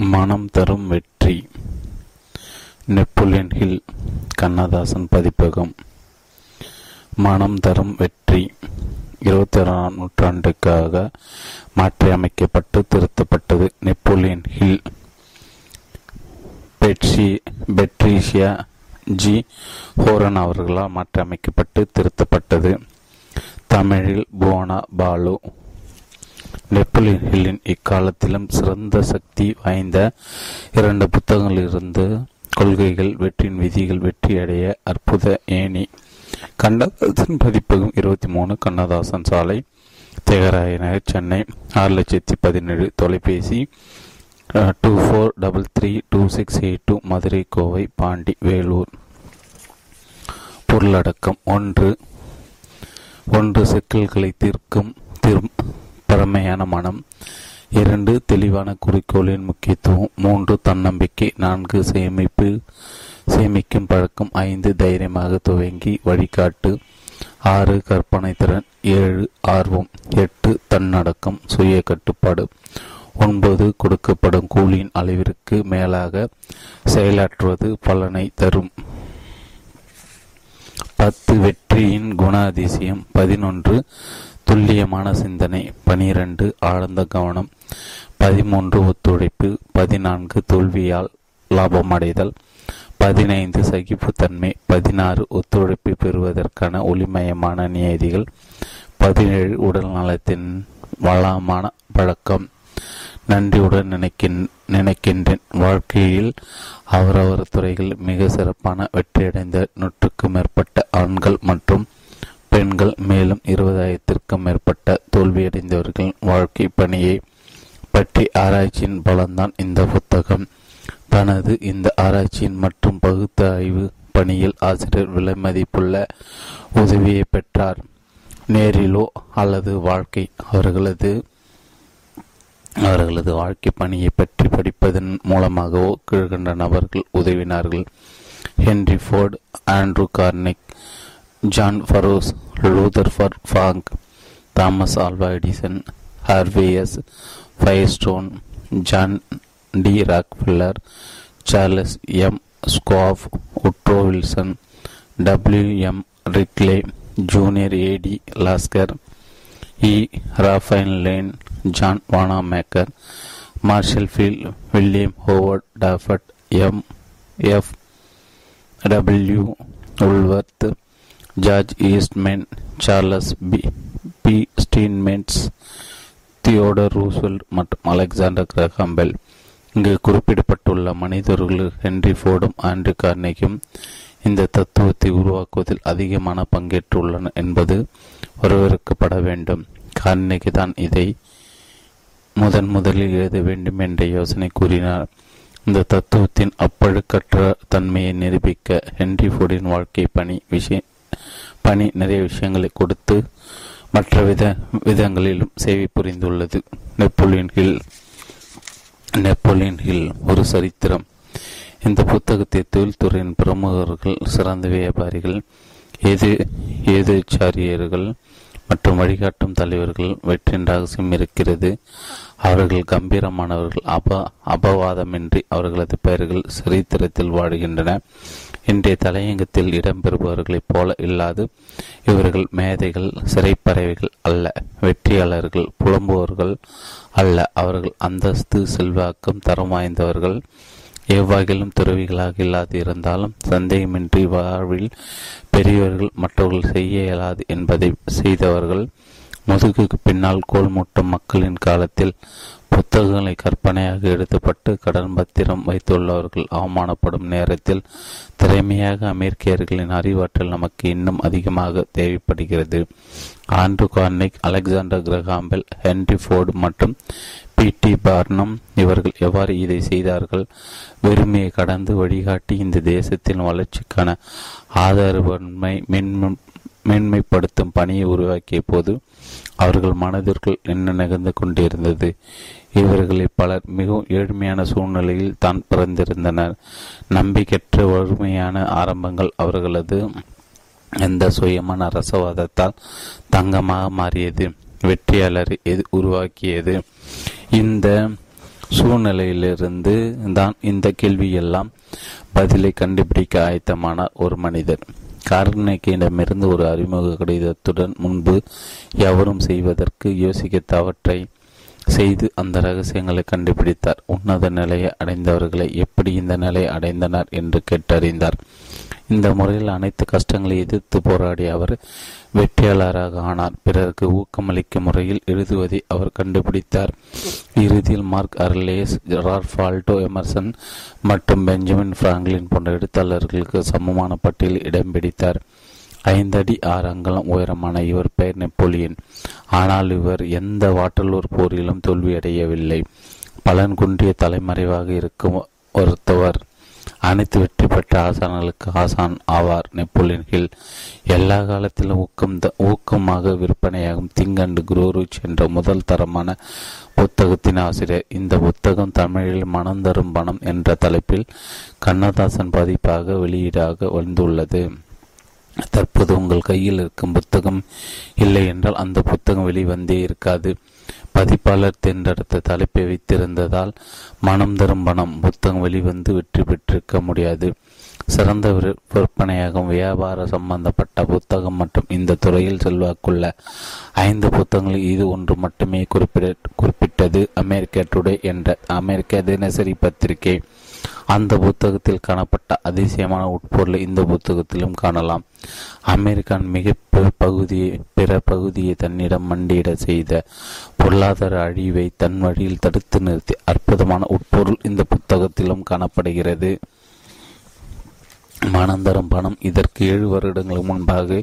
மனம் தரும் வெற்றி. நெப்போலியன் ஹில் கண்ணதாசன் பதிப்பகம். மனம் தரும் வெற்றி. இருபத்தி ஆறாம் நூற்றாண்டுக்காக மாற்றியமைக்கப்பட்டு திருத்தப்பட்டது Napoleon Hill. Betsy Patricia G Horan அவர்களால் மாற்றியமைக்கப்பட்டு திருத்தப்பட்டது. தமிழில் போனா பாலு. நெப்போலியன் ஹில்லின் இக்காலத்திலும் சிறந்த சக்தி வாய்ந்த இரண்டு புத்தகங்களிலிருந்து கொள்கைகள் வெற்றியின் விதிகள் வெற்றியடைய அற்புத ஏணி கண்ணதாசன் பதிப்பகம் இருபத்தி மூணு கண்ணதாசன் சாலை தேகராய நகர் சென்னை ஆறு லட்சத்தி பதினேழு தொலைபேசி two four double three two six eight two Madurai Kovai Pondy Vellore. பொருளடக்கம் ஒன்று. ஒன்று சிக்கல்களை தீர்க்கும் திரும் பழமையான மனம். இரண்டு தெளிவான குறிக்கோளின் முக்கியத்துவம். மூன்று தன்னம்பிக்கை. நான்கு சேமிப்பு. சேமிக்கும் பழக்கம். ஐந்து தைரியமாக துவங்கி வழிகாட்டு. ஆறு கற்பனை திறன். ஏழு ஆர்வம். எட்டு தன்னடக்கம். சுய கட்டுப்பாடு. ஒன்பது கொடுக்கப்படும் கூலியின் அளவிற்கு மேலாக செயலாற்றுவது பலனை தரும். பத்து வெற்றியின் குணாதிசயம். பதினொன்று துல்லியமான சிந்தனை. பனிரெண்டு ஆழ்ந்த கவனம். பதிமூன்று ஒத்துழைப்பு. பதினான்கு தோல்வியால் லாபமடைதல். பதினைந்து சகிப்புத்தன்மை. பதினாறு ஒத்துழைப்பு பெறுவதற்கான ஒளிமயமான நியதிகள். பதினேழு உடல் நலத்தின் வளமான பழக்கம். நன்றியுடன் நினைக்கின் நினைக்கின்றேன். வாழ்க்கையில் அவரவர் துறைகள் மிக சிறப்பான வெற்றியடைந்த நூற்றுக்கும் மேற்பட்ட ஆண்கள் மற்றும் பெண்கள் மேலும் இருபதாயிரத்திற்கும் மேற்பட்ட தோல்வியடைந்தவர்களின் வாழ்க்கை பணியை பற்றி ஆராய்ச்சியின் பலன்தான் இந்த புத்தகம். தனது இந்த ஆராய்ச்சியின் மற்றும் பகுத்தாய்வு பணியில் ஆசிரியர் விலை மதிப்புள்ள உதவியை பெற்றார். நேரிலோ அல்லது வாழ்க்கை அவர்களது அவர்களது வாழ்க்கை பணியை பற்றி படிப்பதன் மூலமாகவோ கீழ்கண்ட நபர்கள் உதவினார்கள். Henry Ford Andrew Carnegie John Burroughs Luther Burbank Thomas Alva Edison Harvey S Firestone John D Rockefeller Charles M Schwab Woodrow Wilson W M Wrigley Junior A D Lasker E Filene John Wanamaker Marshall Field William Howard Taft M F W Woolworth George Eastman Charles P P Steinmetz Theodore Roosevelt மற்றும் Alexander Graham Bell இங்கு குறிப்பிடப்பட்டுள்ள மனிதர்கள் Henry ஃபோர்டும் Andre கார்னேக்கும் இந்த தத்துவத்தை உருவாக்குவதில் அதிகமான பங்கேற்றுள்ளன என்பது வரவேற்கப்பட வேண்டும். கார்னேக்கு தான் இதை முதன் முதலில் எழுத வேண்டும் என்ற யோசனை கூறினார். இந்த தத்துவத்தின் அப்பழுக்கற்ற தன்மையை நிரூபிக்க ஹென்ரி ஃபோர்டின் வாழ்க்கை பணி விஷய பணி நிறைய விஷயங்களை கொடுத்து மற்ற வித விதங்களிலும் சேவை புரிந்துள்ளது. நெப்போலியன் ஹில் நெப்போலியன் ஹில் ஒரு சரித்திரம். இந்த புத்தகத்தை தொழில்துறையின் பிரமுகர்கள் சிறந்த வியாபாரிகள் எது எதிர்ச்சாரியர்கள் மற்றும் வழிகாட்டும் தலைவர்கள் வெற்றின் ரகசியம் இருக்கிறது. அவர்கள் கம்பீரமானவர்கள் அப அபவாதமின்றி அவர்களது பெயர்கள் சரித்திரத்தில் வாடுகின்றன இன்றைய தலையங்கத்தில் இடம்பெறுபவர்களைப் போல இல்லாது இவர்கள் மேதைகள் சிறைப்பறவைகள் அல்ல வெற்றியாளர்கள் புலம்புவர்கள் அல்ல. அவர்கள் அந்தஸ்து செல்வாக்கம் தரம் வாய்ந்தவர்கள். எவ்வகையிலும் துறவிகளாக இல்லாது இருந்தாலும் சந்தேகமின்றி வாழ்வில் பெரியவர்கள் மற்றவர்கள் செய்ய இயலாது என்பதை செய்தவர்கள். முதுகுக்கு பின்னால் கோல் மூட்டும் மக்களின் காலத்தில் புத்தகங்களை கற்பனையாக எடுத்துப்பட்டு கடன் பத்திரம் வைத்துள்ளவர்கள் அவமானப்படும் நேரத்தில் திறமையாக அமெரிக்கர்களின் அறிவாற்றல் நமக்கு இன்னும் அதிகமாக தேவைப்படுகிறது. Andrew Carnegie Alexander Graham Bell Henry Ford மற்றும் பி டி பார்னம் இவர்கள் எவ்வாறு இதை செய்தார்கள்? வெறுமையை கடந்து வழிகாட்டி இந்த தேசத்தின் வளர்ச்சிக்கான ஆதரவன்மை மின் மேன்மைப்படுத்தும் பணியை உருவாக்கிய போது அவர்கள் மனதிற்குள் என்ன நிகழ்ந்து கொண்டிருந்தது? இவர்களில் பலர் மிகவும் ஏழ்மையான சூழ்நிலையில் தான் பிறந்திருந்தனர். நம்பிக்கற்ற வறுமையான ஆரம்பங்கள் அவர்களது எந்த சுயமான ரசவாதத்தால் தங்கமாக மாறியது வெற்றியாளர் எது உருவாக்கியது? இந்த சூழ்நிலையிலிருந்து தான் இந்த கேள்வியெல்லாம் பதிலை கண்டுபிடிக்க ஆயத்தமான ஒரு மனிதர். கார்னிக்கிடமிருந்து ஒரு அறிமுக கடிதத்துடன் முன்பு எவரும் செய்வதற்கு யோசிக்கத்தவற்றை செய்து அந்த ரகசியங்களை கண்டுபிடித்தார். உன்னத நிலையை அடைந்தவர்களை எப்படி இந்த நிலையை அடைந்தனர் என்று கேட்டறிந்தார். இந்த முறையில் அனைத்து கஷ்டங்களை எதிர்த்து போராடிய அவர் வெற்றியாளராக ஆனார். பிறருக்கு ஊக்கமளிக்கும் முறையில் எழுதுவதை அவர் கண்டுபிடித்தார். இறுதியில் Mark Aurelius Ralph Waldo Emerson மற்றும் பெஞ்சமின் பிராங்க்லின் போன்ற எழுத்தாளர்களுக்கு சமமான பட்டியலில் இடம் பிடித்தார். ஐந்தடி ஆறு அங்கலம் உயரமான இவர் பெயர் நெப்போலியன். ஆனால் இவர் எந்த வாட்டலூர் போரிலும் தோல்வியடையவில்லை. பலன் குன்றிய தலைமறைவாக இருக்கும் ஒருத்தவர். அனைத்து வெற்றி பெற்ற ஆசான்களுக்கு ஆசான் ஆவார். நெப்போலியன் ஹில் எல்லா காலத்திலும் ஊக்கம் ஊக்கமாக விற்பனையாகும் திங்கண்டு குரோரிச் என்ற முதல் தரமான புத்தகத்தின் ஆசிரியர். இந்த புத்தகம் தமிழில் மனம் தரும் பணம் என்ற தலைப்பில் கண்ணதாசன் பதிப்பாக வெளியீடாக வந்துள்ளது. தற்போது உங்கள் கையில் இருக்கும் புத்தகம் இல்லை என்றால் அந்த புத்தகம் வெளிவந்தே இருக்காது. பதிப்பாளர் தேர்ந்தெடுத்த தலைப்பை வைத்திருந்ததால் மனம் தரும் பணம் புத்தகம் வெளிவந்து வெற்றி பெற்றிருக்க முடியாது. சிறந்த விற்பனையாகும். வியாபார சம்பந்தப்பட்ட புத்தகம் மற்றும் இந்த துறையில் செல்வாக்குள்ள ஐந்து புத்தகங்களில் இது ஒன்று மட்டுமே குறிப்பிட குறிப்பிட்டது. அமெரிக்க டுடே என்ற அமெரிக்க தினசரி பத்திரிகை அந்த புத்தகத்தில் காணப்பட்ட அதிசயமான உட்பொருளை இந்த புத்தகத்திலும் காணலாம். அமெரிக்கான் மிக பகுதியை பிற பகுதியை தன்னிடம் மண்டியிட செய்த பொருளாதார அழிவை தன் வழியில் தடுத்து நிறுத்தி அற்புதமான உட்பொருள் இந்த புத்தகத்திலும் காணப்படுகிறது. மனந்தரம் பணம். இதற்கு ஏழு வருடங்களுக்கு முன்பாக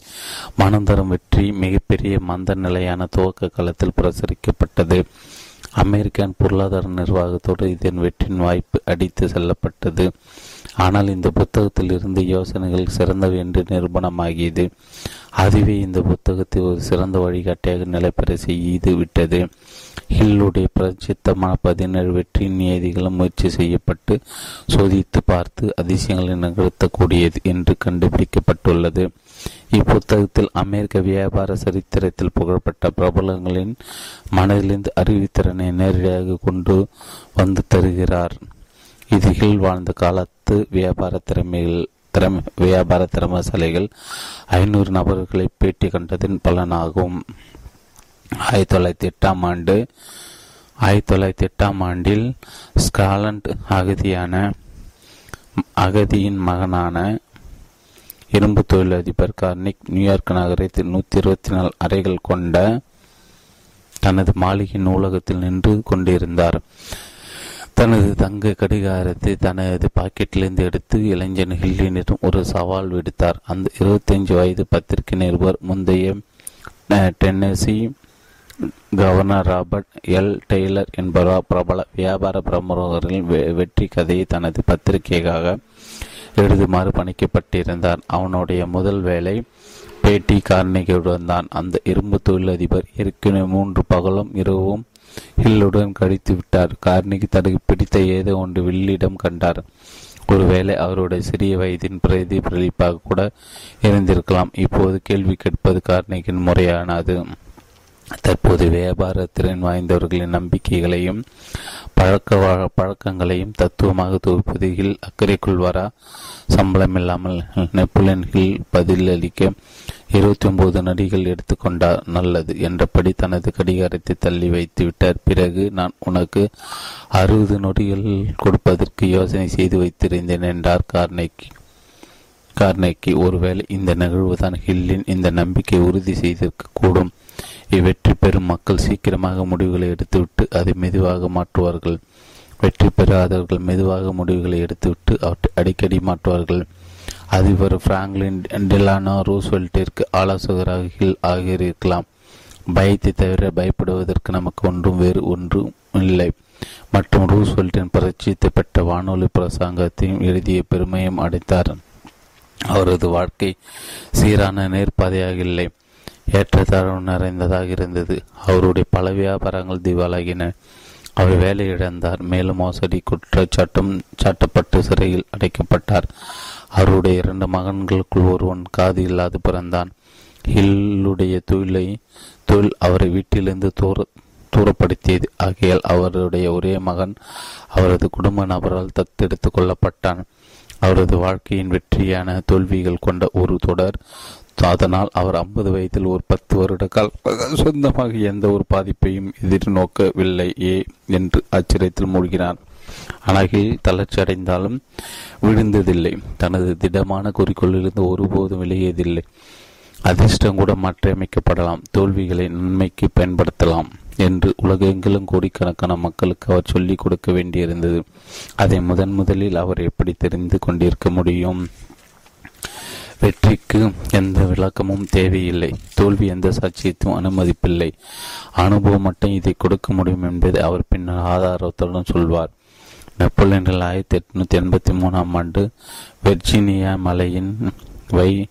மனந்தரம் வெற்றி மிகப்பெரிய மந்த நிலையான துவக்க காலத்தில் பிரசரிக்கப்பட்டது. அமெரிக்கன் பொருளாதார நிர்வாகத்தோடு இதன் வெற்றின் வாய்ப்பு அடித்து செல்லப்பட்டது. ஆனால் இந்த புத்தகத்தில் இருந்து யோசனைகள் சிறந்தவை என்று நிரூபணமாகியது. அதுவே இந்த புத்தகத்தை ஒரு சிறந்த வழிகாட்டியாக நிலைப்பெற செய்து விட்டது. ஹில்லுடைய பிரச்சித்தமான பதினேழு வெற்றி நியதிகளும் முயற்சி செய்யப்பட்டு சோதித்து பார்த்து அதிசயங்களை நிகழ்த்தக்கூடியது என்று கண்டுபிடிக்கப்பட்டுள்ளது. இப்புத்தகத்தில் அமெரிக்க வியாபார சரித்திரத்தில் புகழ்பெற்ற பிரபலங்களின் மனதிலிருந்து அறிவுத்திறனை நேரடியாக கொண்டு வந்து தருகிறார். இது கீழ் வாழ்ந்த காலத்து வியாபார திறமைகள் திறமை வியாபார திறமசாலைகள் ஐநூறு நபர்களை பேட்டி கண்டதின் பலனாகும். ஆயிரத்தி தொள்ளாயிரத்தி எட்டாம் ஆண்டு ஆயிரத்தி தொள்ளாயிரத்தி எட்டாம் ஆண்டில் ஸ்காலண்ட் அகதியான அகதியின் மகனான இரும்பு தொழிலதிபர் கார்னிக் நியூயார்க் நகரத்தில் நூற்றி இருபத்தி நாலு அறைகள் கொண்ட தனது மாளிகை நூலகத்தில் நின்று கொண்டிருந்தார். தனது தங்க கடிகாரத்தை தனது பாக்கெட்டிலிருந்து எடுத்து இளைஞன் ஹில்லினிடம் ஒரு சவால் விடுத்தார். அந்த இருபத்தஞ்சு வயது பத்திரிகை நிருபர் முந்தைய Tennessee governor Robert L. Taylor என்பவர் பிரபல வியாபார பிரமுகர்களின் வெற்றி கதையை தனது பத்திரிகைக்காக எழுதுமாறு பணிக்கப்பட்டிருந்தார் அவனுடைய முதல் வேலை பேட்டி கார்னிகையுடன் தான். அந்த இரும்பு தொழிலதிபர் ஏற்கனவே மூன்று பகலும் இரவும் ஹில்லுடன் கழித்து விட்டார். கார்னிக்கு தனக்கு பிடித்த ஏதோ ஒன்று வில்லிடம் கண்டார். ஒருவேளை அவருடைய சிறிய வயதின் பிரதிபலிப்பாக கூட இருந்திருக்கலாம். இப்போது கேள்வி கேட்பது கார்னிகின் முறையானது. தற்போது வியாபார திறன் வாய்ந்தவர்களின் நம்பிக்கைகளையும் பழக்க பழக்கங்களையும் தத்துவமாக தொகுப்பதில் அக்கறை கொள்வாரா சம்பளம் இல்லாமல் நெப்புலன் ஹில் பதிலளிக்க இருபத்தி ஒன்பது நடிகள் எடுத்துக்கொண்டார் நல்லது என்றபடி தனது கடிகாரத்தை தள்ளி வைத்து விட்டார். பிறகு நான் உனக்கு அறுபது நொடிகள் கொடுப்பதற்கு யோசனை செய்து வைத்திருந்தேன் என்றார் கார்னைக்கு. கார்னேக்கி ஒருவேளை இந்த நிகழ்வுதான் ஹில்லின் இந்த நம்பிக்கை உறுதி செய்திருக்க கூடும் இவ்வெற்றி பெறும் மக்கள் சீக்கிரமாக முடிவுகளை எடுத்துவிட்டு அதை மெதுவாக மாற்றுவார்கள். வெற்றி பெறாதவர்கள் மெதுவாக முடிவுகளை எடுத்துவிட்டு அவற்றை அடிக்கடி மாற்றுவார்கள். அதிபர் பிராங்க்லின் டெலானோ ரூஸ்வெல்ட்டிற்கு ஆலோசகராக ஹில் ஆகியிருக்கலாம். பயத்தை தவிர பயப்படுவதற்கு நமக்கு ஒன்றும் வேறு ஒன்றும் இல்லை. மற்றும் ரூஸ்வெல்ட்டின் பிரச்சித்தை பெற்ற வானொலி பிரசாங்கத்தையும் எழுதிய பெருமையும் அடைத்தார் அவரது வாழ்க்கை சீரான நேர்பாதையாக இல்லை. ஏற்றத்தாழ்வு நிறைந்ததாக இருந்தது. அவருடைய பல வியாபாரங்கள் திவாலாகின. அவர் வேலை இழந்தார். மேலும் மோசடி குற்றச்சாட்டும் சாட்டப்பட்டு சிறையில் அடைக்கப்பட்டார். அவருடைய இரண்டு மகன்களுக்குள் ஒருவன் காது இல்லாது பிறந்தான். ஹில்லுடைய தொழிலை தொழில் அவரை வீட்டிலிருந்து தூர தூரப்படுத்தியது. ஆகையால் அவருடைய ஒரே மகன் அவரது குடும்ப நபரால் தத்தெடுத்து கொள்ளப்பட்டான். அவரது வாழ்க்கையின் வெற்றியான தோல்விகள் கொண்ட ஒரு தொடர் அதனால் அவர் ஐம்பது வயதில் ஒரு பத்து வருட கால சொந்தமாக எந்த ஒரு பாதிப்பையும் எதிர்நோக்கவில்லையே என்று ஆச்சரியத்தில் மூழ்கினார். அழகில் தளர்ச்சி அடைந்தாலும் விழுந்ததில்லை. தனது திடமான குறிக்கோளிலிருந்து ஒருபோதும் விலகியதில்லை. அதிர்ஷ்டம் கூட மாற்றியமைக்கப்படலாம். தோல்விகளை நன்மைக்கு பயன்படுத்தலாம் என்று உலகெங்கிலும் கோடிக்கணக்கான மக்களுக்கு அவர் சொல்லிக் கொடுக்க வேண்டியிருந்தது. அதை முதன் முதலில் அவர் எப்படி தெரிந்து கொண்டிருக்க முடியும்? வெற்றிக்கு எந்த விளக்கமும் தேவையில்லை. தோல்வி எந்த சாட்சியத்தையும் அனுமதிப்பில்லை. அனுபவம் மட்டும் இதை கொடுக்க முடியும் என்பதை அவர் பின்னர் ஆதாரத்துடன் சொல்வார். நெப்போலியன்கள் ஆயிரத்தி எட்நூத்தி எண்பத்தி மூணாம் ஆண்டு வெர்ஜீனியா மலையின் வை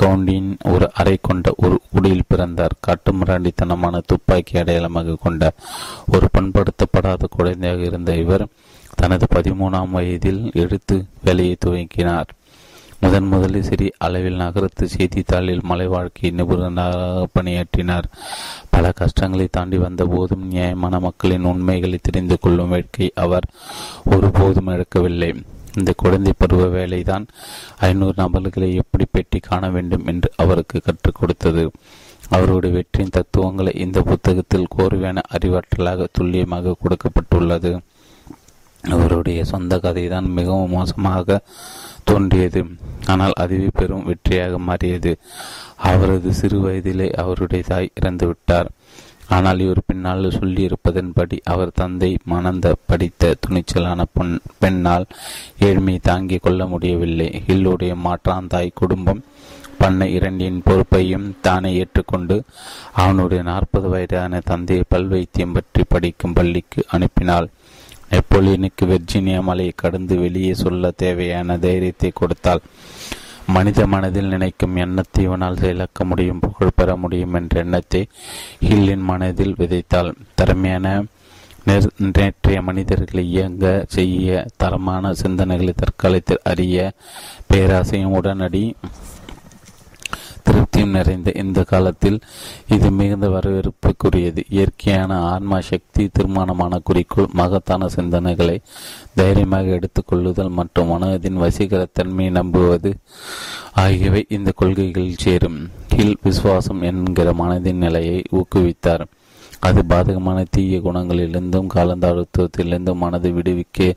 கவுண்டின் ஒரு அறை கொண்ட ஒரு குடியில் பிறந்தார். காட்டுமிராண்டித்தனமான துப்பாக்கி அடையாளமாக கொண்ட ஒரு பண்படுத்தப்படாத குழந்தையாக இருந்த இவர் தனது பதிமூணாம் வயதில் எடுத்து வேலையை துவங்கினார். முதன் முதலில் சிறிய அளவில் நகரத்து செய்தித்தாளில் மலை வாழ்க்கை நிபுணராக பணியாற்றினார். பல கஷ்டங்களை தாண்டி வந்த போதும் நியாயமான மக்களின் உண்மைகளை தெரிந்து கொள்ளும் வேட்கை அவர் ஒருபோதும் இழக்கவில்லை இந்த குழந்தை பருவ வேலைதான் ஐநூறு நபர்களை எப்படி பெட்டி காண வேண்டும் என்று அவருக்கு கற்றுக் கொடுத்தது. அவருடைய வெற்றியின் தத்துவங்களை இந்த புத்தகத்தில் கோர்வையான அறிவாற்றலாக துல்லியமாக கொடுக்கப்பட்டுள்ளது. அவருடைய சொந்த கதை தான் மிகவும் மோசமாக தோன்றியது. ஆனால் அதுவே பெரும் வெற்றியாக மாறியது. அவரது சிறு வயதிலே அவருடைய தாய் இறந்துவிட்டார் ஆனால் இவர் பின்னால் சொல்லியிருப்பதன்படி அவர் தந்தை மணந்த படித்த துணிச்சலான பொன் பெண்ணால் ஏழ்மை தாங்கிக் கொள்ள முடியவில்லை. ஹில்லுடைய மாற்றாந்தாய் குடும்பம் பண்ண இரண்டின் பொறுப்பையும் தானே ஏற்றுக்கொண்டு அவனுடைய நாற்பது வயதான தந்தையை பல்வைத்தியம் பற்றி படிக்கும் பள்ளிக்கு அனுப்பினாள். நெப்போலியனுக்கு வெர்ஜீனியா மலையை கடந்து வெளியே சொல்ல தேவையான தைரியத்தை கொடுத்தாள் மனித மனதில் நினைக்கும் எண்ணத்தை இவனால் செயலாக்க முடியும் புகழ் பெற முடியும் என்ற எண்ணத்தை ஹில்லின் மனதில் விதைத்தால் திறமையான நேற்றைய மனிதர்களை இயங்க செய்ய தரமான சிந்தனைகளை தற்காலத்தில் அறிய பேராசையும் உடனடி திருப்தியும் நிறைந்த இந்த காலத்தில் இது மிகுந்த வரவேற்புக்குரியது. இயற்கையான ஆன்மா சக்தி தீர்மானமான குறிக்கோள் மகத்தான சிந்தனைகளை தைரியமாக எடுத்துக்கொள்ளுதல் மற்றும் மனதின் வசீகரத்தன்மையை நம்புவது ஆகியவை இந்த கொள்கைகளில் சேரும். ஹில் விசுவாசம் என்கிற மனதின் நிலையை ஊக்குவித்தார். அது பாதகமான தீய குணங்களிலிருந்தும் காலந்தாழ்த்துவத்திலிருந்தும் மனதை விடுவிக்க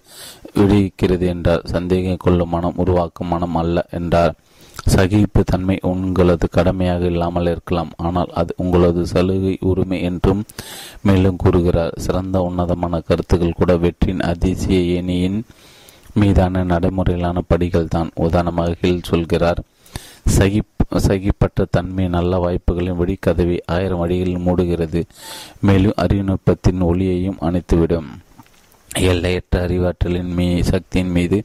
விடுவிக்கிறது என்றார் சந்தேகம் கொள்ளும் மனம் உருவாக்கும் மனம் அல்ல என்றார். சகிப்பு தன்மை உங்களது கடமையாக இல்லாமல் இருக்கலாம். ஆனால் அது உங்களது சலுகை உரிமை என்றும் மேலும் கூறுகிறார். சிறந்த உன்னதமான கருத்துக்கள் கூட வெற்றியின் அதிசய ஏணியின் மீதான நடைமுறையிலான படிகள் தான். உதாரணமாக ஹில் சொல்கிறார் சகிப் சகிப்பற்ற தன்மை நல்ல வாய்ப்புகளின் வெடிக்கதவை ஆயிரம் வழிகளில் மூடுகிறது. மேலும் அறிவுநுட்பத்தின் ஒளியையும் அணைத்துவிடும். எல்லையற்ற அறிவாற்றலின் மீ சக்தியின் மீது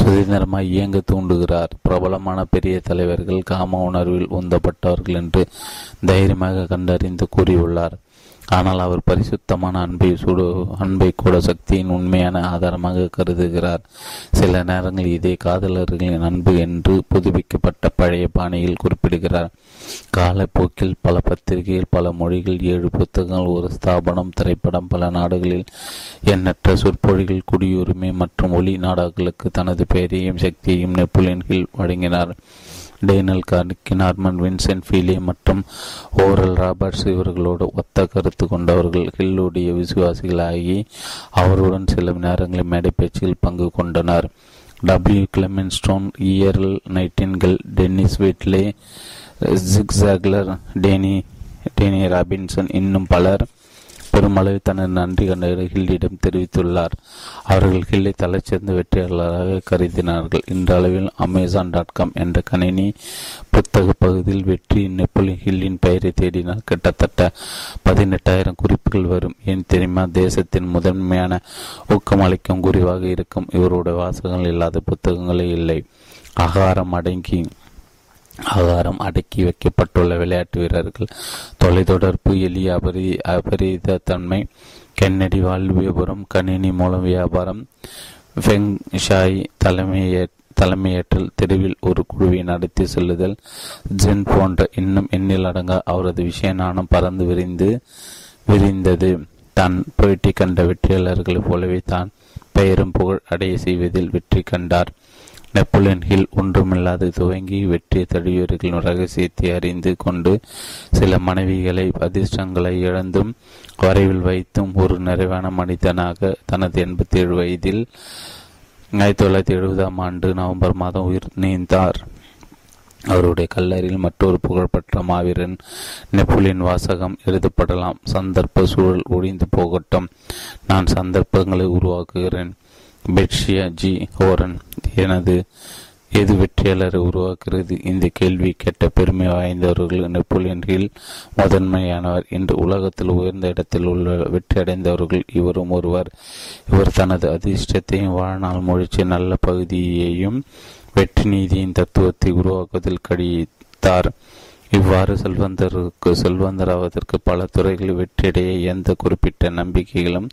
சுதந்திரமாய் இயங்க தூண்டுகிறார். பிரபலமான பெரிய தலைவர்கள் காம உணர்வில் உந்தப்பட்டவர்கள் என்று தைரியமாக கண்டறிந்து கூறியுள்ளார். ஆனால் அவர் பரிசுத்தமான அன்பை சுடு அன்பை கூட சக்தியின் உண்மையான ஆதாரமாக கருதுகிறார். சில நேரங்களில் இதே காதலர்களின் அன்பு என்று புதுப்பிக்கப்பட்ட பழைய பாணியில் குறிப்பிடுகிறார். காலப்போக்கில் பல பத்திரிகைகள் பல மொழிகள் ஏழு புத்தகங்கள் ஒரு ஸ்தாபனம் திரைப்படம் பல நாடுகளில் எண்ணற்ற சொற்பொழிகள் குடியுரிமை மற்றும் ஒளி நாடாக்களுக்கு தனது பெயரையும் சக்தியையும் நெப்புலின் கீழ் வழங்கினார். டேனல் கார்னிக்கி நார்மன் வின்சென்ட் ஃபீலே மற்றும் ஓரல் ராபர்ட்ஸ் இவர்களோடு ஒத்த கருத்து கொண்டவர்கள். ஹில்லுடைய விசுவாசிகளாகி அவருடன் சில நேரங்களில் மேடை பேச்சில் பங்கு கொண்டனர். டபிள்யூ கிளமென்ஸ்டோன் இயர்ல் நைட்டின்கள் டென்னிஸ் வீட்லே ஜிக்ஸாக்லர் டேனி டேனி ராபின்சன் இன்னும் பலர் பெருமளவு தனது நன்றி கண்ட ஹில்லிடம் தெரிவித்துள்ளார். அவர்கள் ஹில்லை தலைச்சிறந்த வெற்றியாளராக கருதினார்கள். இன்றளவில் அமேசான் டாட் காம் என்ற கணினி புத்தக பகுதியில் வெற்றி நெப்போலியன் ஹில்லின் பெயரை தேடினால் கிட்டத்தட்ட பதினெட்டாயிரம் குறிப்புகள் வரும். ஏன் தெரியுமா? தேசத்தின் முதன்மையான ஊக்கமளிக்கும் குறிவாக இருக்கும். இவருடைய வாசகங்கள் இல்லாத புத்தகங்களே இல்லை. அகாரம் அடங்கி ஆகாரம் அடக்கி வைக்கப்பட்டுள்ள விளையாட்டு வீரர்கள் தொலைத்தொடர்பு எளிய அபரி அபரித தன்மை கென்னடி வாழ்வியபுரம் கணினி மூலம் வியாபாரம் ஃபெங் ஷாய் தலைமையே தலைமையேற்றல் தெருவில் ஒரு குழுவை நடத்தி செல்லுதல் ஜென் போன்ற இன்னும் எண்ணில் அடங்க அவரது விஷய நாணம் பறந்து விரிந்து விரிந்தது. தான் போயிட்டி கண்ட வெற்றியாளர்களைப் போலவே தான் பெயரும் புகழ் அடைய செய்வதில் வெற்றி கண்டார். நெப்போலியன் ஹில் ஒன்றுமில்லாது துவங்கி வெற்றி தழுவியவர்களின் ரகசியத்தை அறிந்து கொண்டு சில மனைவிகளை அதிர்ஷ்டங்களை இழந்தும் வரைவில் வைத்தும் ஒரு நிறைவான மனிதனாக தனது எண்பத்தி ஏழு வயதில் ஆயிரத்தி தொள்ளாயிரத்தி எழுபதாம் ஆண்டு நவம்பர் மாதம் உயிர் நீந்தார். அவருடைய கல்லறையில் மற்றொரு புகழ்பெற்ற மாவீரன் நெப்போலியன் வாசகம் எழுதப்படலாம். சந்தர்ப்ப சூழல் ஒழிந்து போகட்டும். நான் சந்தர்ப்பங்களை உருவாக்குகிறேன். பெட்ஷியா ஜி ஹோரன் எனது எது வெற்றியாளரை உருவாக்குகிறது. இந்த கேள்வி கேட்ட பெருமை வாய்ந்தவர்கள் நெப்போலியன் ஹில் முதன்மையானவர் இன்று உலகத்தில் உயர்ந்த இடத்தில் உள்ள வெற்றியடைந்தவர்கள் இவரும் ஒருவர். இவர் தனது அதிர்ஷ்டத்தையும் வாழ்நாள் முயற்சி நல்ல பகுதியையும் வெற்றி நீதியின் தத்துவத்தை உருவாக்குவதில் கடித்தார். இவ்வாறு செல்வந்தருக்கு செல்வந்தராவதற்கு பல துறைகளில் வெற்றியடைய எந்த குறிப்பிட்ட நம்பிக்கைகளும்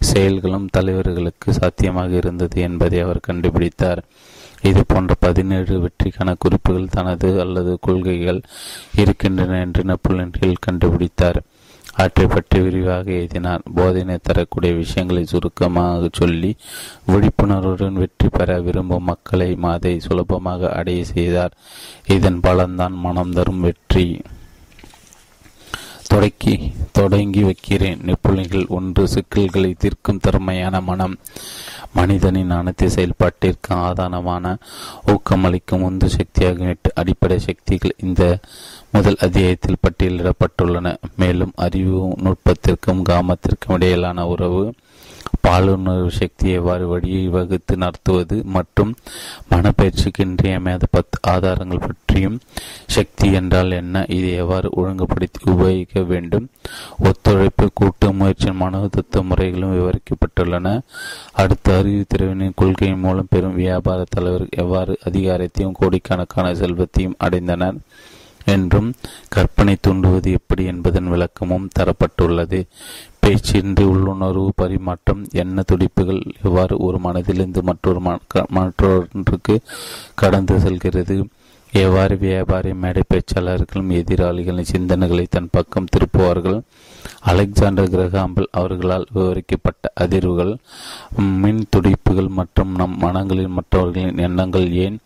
செயல்களும் தலைவர்களுக்கு சாத்தியமாக இருந்தது என்பதை அவர் கண்டுபிடித்தார். இது போன்ற பதினேழு வெற்றிக்கான குறிப்புகள் தனது அல்லது கொள்கைகள் இருக்கின்றன என்று நெப்போலியன் கண்டுபிடித்தார். அவற்றை பற்றி விரிவாக எழுதினார். போதனை தரக்கூடிய விஷயங்களை சுருக்கமாக சொல்லி விழிப்புணர்வுடன் வெற்றி பெற விரும்பும் மக்களை அதை சுலபமாக அடைய செய்தார். இதன் பலன்தான் மனம் தரும் வெற்றி. தொடக்கி தொடங்கி வைக்கிறேன். நெப்புலிகள் ஒன்று சிக்கல்களை தீர்க்கும் திறமையான மனம். மனிதனின் அனைத்து செயல்பாட்டிற்கு ஆதாரமான ஊக்கமளிக்கும் உந்து சக்தியாக அடிப்படை சக்திகள் இந்த முதல் அத்தியாயத்தில் பட்டியலிடப்பட்டுள்ளன. மேலும் அறிவு நுட்பத்திற்கும் காமத்திற்கும் இடையிலான உறவு பாலுணர்வு சக்தியை எவ்வாறு வழியை வகுத்து நடத்துவது மற்றும் மனப்பயிற்சிக்கு இன்றியமையாத பத்து ஆதாரங்கள் பற்றியும் சக்தி என்றால் என்ன இதை எவ்வாறு ஒழுங்குபடுத்தி உபயோகிக்க வேண்டும் ஒத்துழைப்பு கூட்டு முயற்சி மனோதத்துவ முறைகளும் விவரிக்கப்பட்டுள்ளன. அடுத்த அறிவு திறவினின் கொள்கையின் மூலம் பெரும் வியாபார தலைவர் எவ்வாறு அதிகாரத்தையும் கோடிக்கணக்கான செல்வத்தையும் அடைந்தனர். என்றும் கற்பனை தூண்டுவது எப்படி என்பதன் விளக்கமும் தரப்பட்டுள்ளது. பேச்சின்றி உள்ளுணர்வு பரிமாற்றம் எண்ண துடிப்புகள் எவ்வாறு ஒரு மனதிலிருந்து மற்றொரு மற்றொன்றுக்கு கடந்து செல்கிறது? எவ்வாறு வியாபாரி மேடை பேச்சாளர்களும் எதிராளிகளின் சிந்தனைகளை தன் பக்கம் திருப்புவார்கள்? அலெக்சாண்டர் கிரகாம்பல் அவர்களால் விவரிக்கப்பட்ட அதிர்வுகள் மின் துடிப்புகள் மற்றும் நம் மனங்களில் மற்றவர்களின் எண்ணங்கள் ஏன்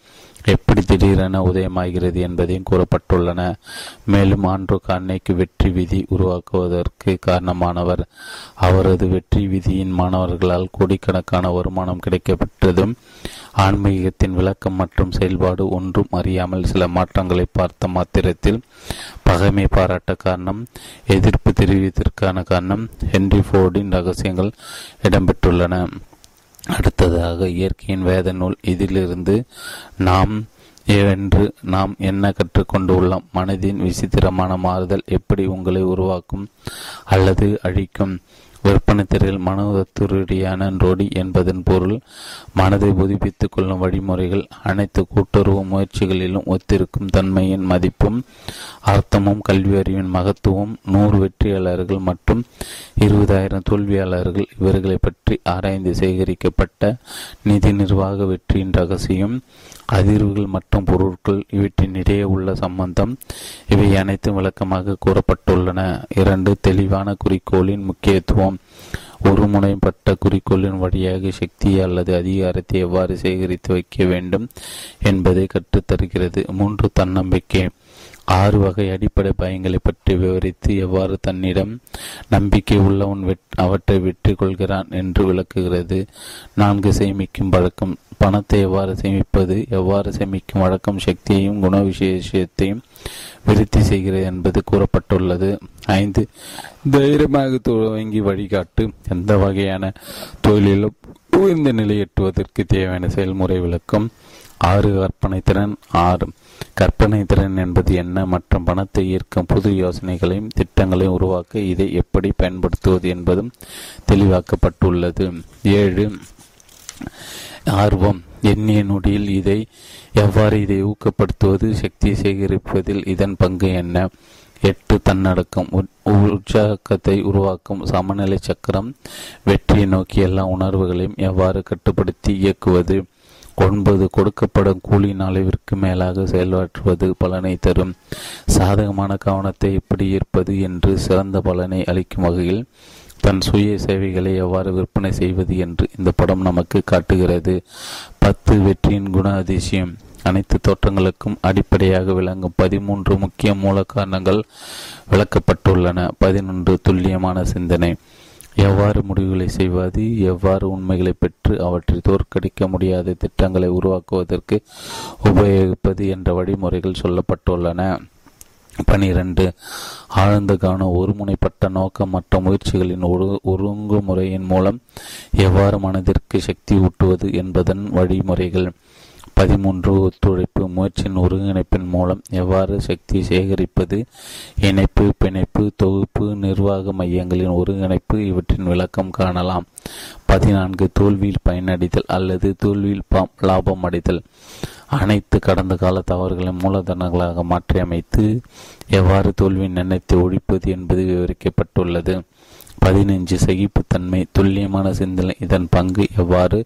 எப்படி திடீரென உதயமாகிறது என்பதையும் கூறப்பட்டுள்ளன. மேலும் ஆண்ட்ரோ கார்னேக்கு வெற்றி விதி உருவாக்குவதற்கு காரணமானவர். அவரது வெற்றி விதியின் மாணவர்களால் கோடிக்கணக்கான வருமானம் கிடைக்கப்பெற்றதும் ஆன்மீகத்தின் விளக்கம் மற்றும் செயல்பாடு ஒன்றும் அறியாமல் சில மாற்றங்களை பார்த்த மாத்திரத்தில் பகைமை பாராட்ட காரணம் எதிர்ப்பு தெரிவித்ததற்கான காரணம் ஹென்ரி ஃபோர்டின் ரகசியங்கள் இடம்பெற்றுள்ளன. அடுத்ததாக இயற்கையின் வேத நூல் இதிலிருந்து நாம் என்று நாம் என்ன கற்றுக்கொண்டு உள்ளோம் மனதின் விசித்திரமான மாறுதல் எப்படி உங்களை உருவாக்கும் அல்லது அழிக்கும்? விற்பனை திரையில் மனோதத்துரடியான ரோடி என்பதன் பொருள் மனதை புதுப்பித்துக் கொள்ளும் வழிமுறைகள் அனைத்து கூட்டுறவு முயற்சிகளிலும் ஒத்திருக்கும் தன்மையின் மதிப்பும் அர்த்தமும் கல்வி அறிவின் மகத்துவம் நூறு வெற்றியாளர்கள் மற்றும் இருபதாயிரம் தோல்வியாளர்கள் இவர்களை பற்றி ஆராய்ந்து சேகரிக்கப்பட்ட நிதி நிர்வாக வெற்றியின் ரகசியம் அதிர்வுகள் மற்றும் பொருட்கள் இவற்றின் இடையே உள்ள சம்பந்தம் இவை அனைத்தும் விளக்கமாக கூறப்பட்டுள்ளன. இரண்டு தெளிவான குறிக்கோளின் முக்கியத்துவம். ஒருமுனைப்பட்ட குறிக்கோளின் வழியாக சக்தி அல்லது அதிகாரத்தை எவ்வாறு சேகரித்து வைக்க வேண்டும் என்பதை கற்றுத்தருகிறது. மூன்று தன்னம்பிக்கை. ஆறு வகை அடிப்படை பயங்களை பற்றி விவரித்து எவ்வாறு தன்னிடம் நம்பிக்கை உள்ளவன் அவற்றை வெற்றி கொள்கிறான் என்று விளக்குகிறது. நான்கு சேமிக்கும் பழக்கம். பணத்தை எவ்வாறு சேமிப்பது? எவ்வாறு சேமிக்கும் வழக்கம் சக்தியையும் குண விசேஷத்தையும் விருத்தி செய்கிறது என்பது கூறப்பட்டுள்ளது. ஐந்து தைரியமாக துவங்கி வழிகாட்டு. எந்த வகையான தொழிலிலும் உயர்ந்த நிலை எட்டுவதற்கு தேவையான செயல்முறை விளக்கம். ஆறு கற்பனை திறன். ஆறு கற்பனை திறன் என்பது என்ன? மற்றும் பணத்தை ஈர்க்கும் புது யோசனைகளையும் திட்டங்களையும் உருவாக்க இதை எப்படி பயன்படுத்துவது என்பதும் தெளிவாக்கப்பட்டுள்ளது. ஏழு ஆர்வம். எண்ணிய நொடியில் இதை எவ்வாறு இதை ஊக்கப்படுத்துவது? சக்தியை சேகரிப்பதில் இதன் பங்கு என்ன? எட்டு தன்னடக்கம். உற்சாகத்தை உருவாக்கும் சமநிலை சக்கரம். வெற்றியை நோக்கி எல்லா உணர்வுகளையும் எவ்வாறு கட்டுப்படுத்தி இயக்குவது? ஒன்பது கொடுக்கப்படும் கூலியின் அளவிற்கு மேலாக செயலாற்றுவது பலனை தரும். சாதகமான கவனத்தை எப்படி ஈர்ப்பது என்று சிறந்த பலனை அளிக்கும் வகையில் தன் சுய சேவைகளை எவ்வாறு விற்பனை செய்வது என்று இந்த படம் நமக்கு காட்டுகிறது. பத்து வெற்றியின் குண அதிசயம். அனைத்து தோற்றங்களுக்கும் அடிப்படையாக விளங்கும் பதிமூன்று முக்கிய மூல காரணங்கள் விளக்கப்பட்டுள்ளன. பதினொன்று துல்லியமான சிந்தனை. எவ்வாறு முடிவுகளை செய்வது எவ்வாறு உண்மைகளை பெற்று அவற்றை தோற்கடிக்க முடியாத திட்டங்களை உருவாக்குவதற்கு உபயோகிப்பது என்ற வழிமுறைகள் சொல்லப்பட்டுள்ளன. பனிரெண்டு ஆழ்ந்த கவனம் ஒருமுனைப்பட்ட நோக்கம் மற்ற முயற்சிகளின் ஒரு ஒருங்குமுறையின் மூலம் எவ்வாறு மனதிற்கு சக்தி ஊட்டுவது என்பதன் வழிமுறைகள். பதிமூன்று ஒத்துழைப்பு முயற்சியின் ஒருங்கிணைப்பின் மூலம் எவ்வாறு சக்தி சேகரிப்பது இணைப்பு பிணைப்பு தொகுப்பு நிர்வாக மையங்களின் ஒருங்கிணைப்பு இவற்றின் விளக்கம் காணலாம். பதினான்கு தோல்வியில் பயனடைதல் அல்லது தோல்வியில் லாபம் அடைதல். அனைத்து கடந்த கால தவறுகளை மூலதனங்களாக மாற்றியமைத்து எவ்வாறு தோல்வி எண்ணத்தை ஒழிப்பது என்பது விவரிக்கப்பட்டுள்ளது. பதினைஞ்சு சகிப்புத்தன்மை துல்லியமான சிந்தனை. இதன் பங்கு எவ்வாறு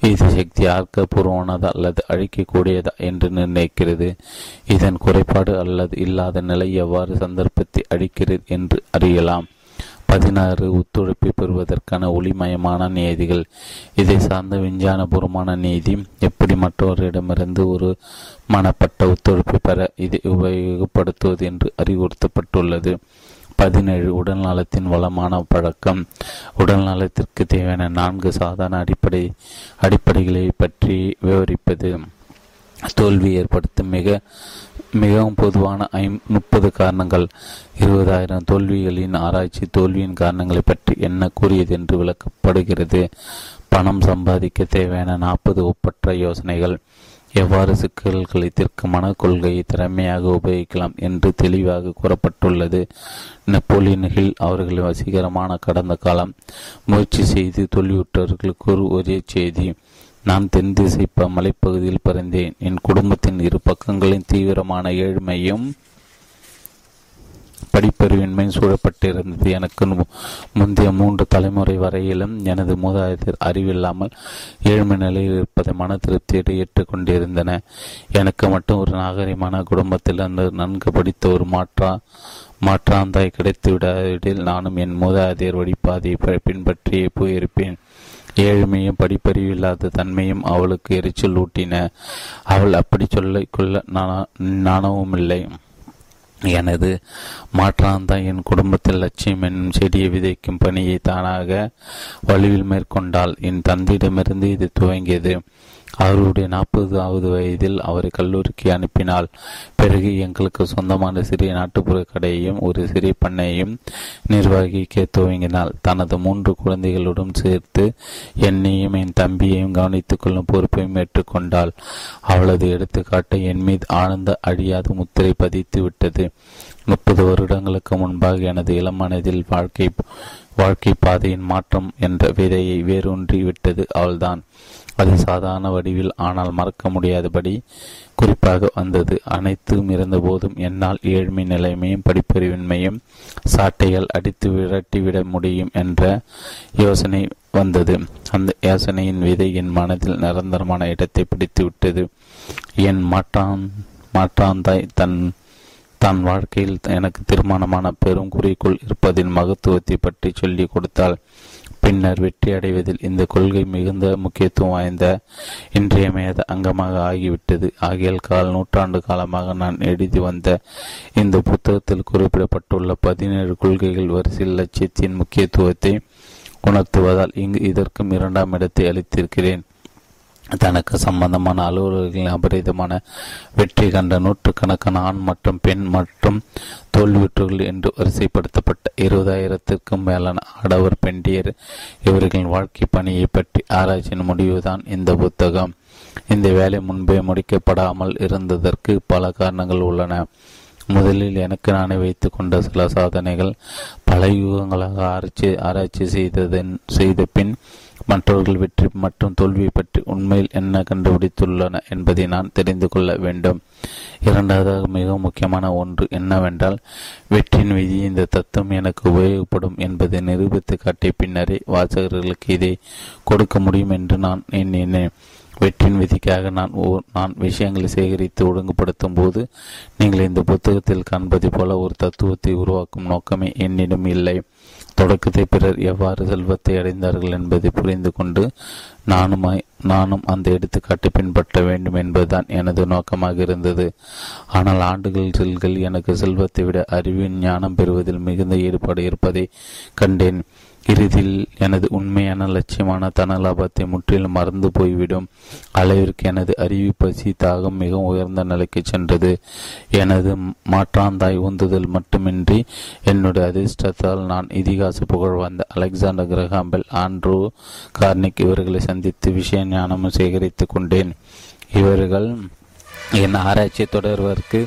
இது சக்தி ஆக்கப்பூர்வமானதா அல்லது அழிக்கக்கூடியதா என்று நிர்ணயிக்கிறது. இதன் குறைபாடு அல்லது இல்லாத நிலை எவ்வாறு சந்தர்ப்பத்தை அழிக்கிறது என்று அறியலாம். பதினாறு ஒத்துழைப்பை பெறுவதற்கான ஒளிமயமான நியதிகள். இதை சார்ந்த விஞ்ஞானபூர்வமான நீதி எப்படி மற்றவரிடமிருந்து ஒரு மனப்பட்ட ஒத்துழைப்பை பெற இதை உபயோகப்படுத்துவது என்று அறிவுறுத்தப்பட்டுள்ளது. பதினேழு உடல் நலத்தின் வளமான பழக்கம். உடல் நலத்திற்கு தேவையான நான்கு சாதாரண அடிப்படை அடிப்படைகளை பற்றி விவரிப்பது. தோல்வி ஏற்படுத்தும் மிக மிகவும் பொதுவான ஐ முப்பது காரணங்கள். இருபதாயிரம் தோல்விகளின் ஆராய்ச்சி தோல்வியின் காரணங்களை பற்றி என்ன கூறியது என்று விளக்கப்படுகிறது. பணம் சம்பாதிக்க தேவையான நாற்பது ஒப்பற்ற யோசனைகள். எவ்வாறு சிக்கல்களை தீர்க்க மனக்கொள்கையை திறமையாக உபயோகிக்கலாம் என்று தெளிவாக கூறப்பட்டுள்ளது. நெப்போலியன் ஹில் அவர்களின் வசீகரமான கடந்த காலம் முயற்சி செய்து தோல்வியுற்றவர்களுக்கு ஒரு ஒரே செய்தி. நான் தென் திசை மலைப்பகுதியில் பிறந்தேன். என் குடும்பத்தின் இரு பக்கங்களின் தீவிரமான ஏழ்மையும் படிப்பறிவின்மை சூழப்பட்டிருந்தது. எனக்கு முந்தைய மூன்று தலைமுறை வரையிலும் எனது மூதாதையர் அறிவில்லாமல் ஏழ்மை நிலையில் இருப்பதை மன திருப்தியோடு ஏற்றுக்கொண்டிருந்தன. எனக்கு மட்டும் ஒரு நாகரிகமான குடும்பத்திலிருந்து நன்கு படித்த ஒரு மாற்றா மாற்றாந்தாய் கிடைத்துவிடாவிடில் நானும் என் மூதாதையர் வழிபாதையை பின்பற்றியே போயிருப்பேன். ஏழ்மையும் படிப்பறிவு இல்லாத தன்மையும் அவளுக்கு எரிச்சல் ஊட்டின அவள் அப்படி சொல்லிக்கொள்ள கொள்ள நாணவும் இல்லை எனது மாற்றாந்தான் என் குடும்பத்தில் லட்சியம் என்னும் செடியை விதைக்கும் பணியை தானாக வலுவில் மேற்கொண்டால் என் தந்தையிடமிருந்து இது துவங்கியது. அவருடைய நாற்பதாவது வயதில் அவரை கல்லூரிக்கு அனுப்பினாள் பிறகு எங்களுக்கு சொந்தமான சிறிய நாட்டுப்புற கடையையும் ஒரு சிறிய பண்ணையையும் நிர்வகிக்க துவங்கினாள் தனது மூன்று குழந்தைகளுடன் சேர்த்து என்னையும் என் தம்பியையும் கவனித்துக் கொள்ளும் பொறுப்பையும் ஏற்றுக்கொண்டாள். அவளது எடுத்துக்காட்டை என் மீது ஆழ்ந்த அழியாத முத்திரை பதித்து விட்டது. முப்பது வருடங்களுக்கு முன்பாக எனது இளம் மனதில் வாழ்க்கை வாழ்க்கை பாதையின் மாற்றம் என்ற விதையை வேரூன்றி விட்டது அவள்தான். அது சாதாரண வடிவில் ஆனால் மறக்க முடியாதபடி குறிப்பாக வந்தது. அனைத்தும் இருந்தபோதும் என்னால் ஏழ்மை நிலைமையும் படிப்பறிவின்மையும் சாட்டைகள் அடித்து விரட்டிவிட முடியும் என்ற யோசனை வந்தது. அந்த யோசனையின் விதை என் மனதில் நிரந்தரமான இடத்தை பிடித்து விட்டது. என் மாற்றான் மாற்றாந்தாய் தன் தன் வாழ்க்கையில் எனக்கு திருமணமான பெரும் குறிக்கோள் இருப்பதின் மகத்துவத்தை பற்றி சொல்லிக் கொடுத்தாள். பின்னர் வெற்றி அடைவதில் இந்த கொள்கை மிகுந்த முக்கியத்துவம் வாய்ந்த இன்றியமையாத அங்கமாக ஆகிவிட்டது. ஆகியால் கால் நூற்றாண்டு காலமாக நான் எழுதி வந்த இந்த புத்தகத்தில் குறிப்பிடப்பட்டுள்ள பதினேழு கொள்கைகள் வரிசையில் லட்சியத்தின் முக்கியத்துவத்தை உணர்த்துவதால் இங்கு இதற்கும் இரண்டாம் இடத்தை அளித்திருக்கிறேன். தனக்கு சம்பந்தமான அலுவலர்களின் அபரிதமான வெற்றி கண்ட நூற்றுக்கணக்கான ஆண் மற்றும் பெண் மற்றும் தோல்வியுற்றுகள் என்று வரிசைப்படுத்தப்பட்ட இருபதாயிரத்திற்கும் மேலான ஆடவர் பெண்டியர் இவர்களின் வாழ்க்கை பணியை பற்றி ஆராய்ச்சியின் முடிவுதான் இந்த புத்தகம். இந்த வேலை முன்பே முடிக்கப்படாமல் இருந்ததற்கு பல காரணங்கள் உள்ளன. முதலில் எனக்கு நானே வைத்து கொண்ட சில சாதனைகள். பல யுகங்களாக ஆராய்ச்சி ஆராய்ச்சி செய்ததன் செய்த பின் மற்றவர்கள் வெற்றி மற்றும் தோல்வியை பற்றி உண்மையில் என்ன கண்டுபிடித்துள்ளன என்பதை நான் தெரிந்து கொள்ள வேண்டும். இரண்டாவதாக மிக முக்கியமான ஒன்று என்னவென்றால் வெற்றியின் விதி இந்த தத்துவம் எனக்கு உபயோகப்படும் என்பதை நிரூபித்து காட்டிய பின்னரே வாசகர்களுக்கு இதை கொடுக்க முடியும் என்று நான் எண்ணினேன். வெற்றின் விதிக்காக நான் நான் விஷயங்களை சேகரித்து ஒழுங்குபடுத்தும் போது நீங்கள் இந்த புத்தகத்தில் காண்பதை போல ஒரு தத்துவத்தை உருவாக்கும் நோக்கமே என்னிடம் இல்லை. தொடக்கத்தை பிறர் எவ்வாறு செல்வத்தை அடைந்தார்கள் என்பதை புரிந்து கொண்டு நானும் நானும் அந்த எடுத்துக்காட்டை பின்பற்ற வேண்டும் என்பதுதான் எனது நோக்கமாக இருந்தது. ஆனால் ஆண்டுகள் செல்கள் எனக்கு செல்வத்தை விட அறிவின் ஞானம் பெறுவதில் மிகுந்த ஈடுபாடு இருப்பதை கண்டேன். இறுதியில் எனது உண்மையான லட்சியமான தன லாபத்தை முற்றிலும் மறந்து போய்விடும். அளவிற்கு எனது அறிவு பசி தாகம் மிகவும் உயர்ந்த நிலைக்கு சென்றது. எனது மாற்றாந்தாய் உந்துதல் மட்டுமின்றி என்னுடைய அதிர்ஷ்டத்தால் நான் இதிகாச புகழ் வந்த அலெக்சாண்டர் கிரகாம்பெல் ஆண்ட்ரூ கார்னிக் இவர்களை சந்தித்து விஷய ஞானமும் சேகரித்து கொண்டேன். இவர்கள் என் ஆராய்ச்சியை தொடர்வதற்கு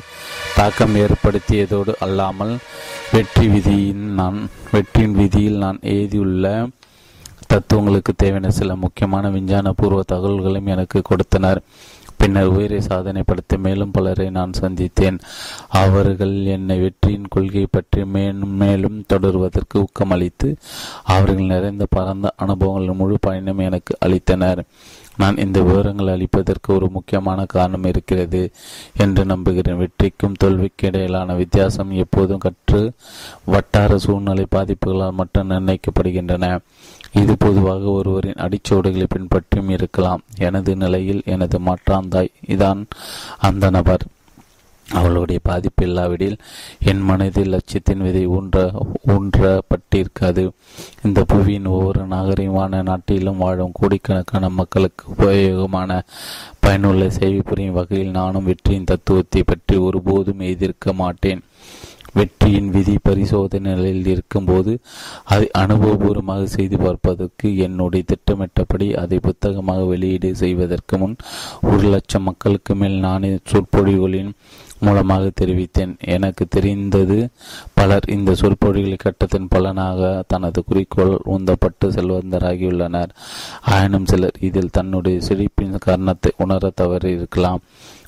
தாக்கம் ஏற்படுத்தியதோடு அல்லாமல் வெற்றி விதியின் நான் வெற்றியின் விதியில் நான் எழுதியுள்ள தத்துவங்களுக்கு தேவையான சில முக்கியமான விஞ்ஞான பூர்வ தகவல்களையும் எனக்கு கொடுத்தனர். பின்னர் உயிரை சாதனைப்படுத்த மேலும் பலரை நான் சந்தித்தேன். அவர்கள் என்னை வெற்றியின் கொள்கை பற்றி மேலும் மேலும் தொடர்வதற்கு ஊக்கமளித்து அவர்கள் நிறைந்த பரந்த அனுபவங்கள் முழு பயணம் எனக்கு அளித்தனர். நான் இந்த விவரங்கள் அளிப்பதற்கு ஒரு முக்கியமான காரணம் இருக்கிறது என்று நம்புகிறேன். வெற்றிக்கும் தோல்விக்கு இடையிலான வித்தியாசம் எப்போதும் கற்று வட்டார சூழ்நிலை பாதிப்புகளால் மட்டும் நிர்ணயிக்கப்படுகின்றன. இது பொதுவாக ஒருவரின் அடிச்சோடுகளை பின்பற்றியும் இருக்கலாம். எனது நிலையில் எனது மாற்றாந்தாய் இதான் அந்த நபர். அவளுடைய பாதிப்பு இல்லாவிடில் என் மனதில் லட்சியத்தின் விதை ஊன்ற ஊன்றப்பட்டிருக்காது. இந்த புவியின் ஒவ்வொரு நாகரிகமான நாட்டிலும் வாழும் கோடிக்கணக்கான மக்களுக்கு உபயோகமான பயனுள்ள சேவை புரியும் வகையில் நானும் வெற்றியின் தத்துவத்தை பற்றி ஒருபோதும் எதிர்க்க மாட்டேன். வெற்றியின் விதி பரிசோதனை நிலையில் இருக்கும்போது அதை அனுபவபூர்வமாக செய்து பார்ப்பதற்கு என்னுடைய திட்டமிட்டபடி அதை புத்தகமாக வெளியீடு செய்வதற்கு முன் ஒரு லட்சம் மக்களுக்கு மேல் நானே சொற்பொழிவுகளின் மூலமாக தெரிவித்தேன். எனக்கு தெரிந்தது பலர் இந்த சொற்பொழிகளை கட்டத்தின் பலனாக தனது குறிக்கோள் உந்தப்பட்டு செல்வந்தராகியுள்ளனர். ஆயினும் சிலர் இதில் தன்னுடைய செழிப்பின் காரணத்தை உணர தவறி இருக்கலாம்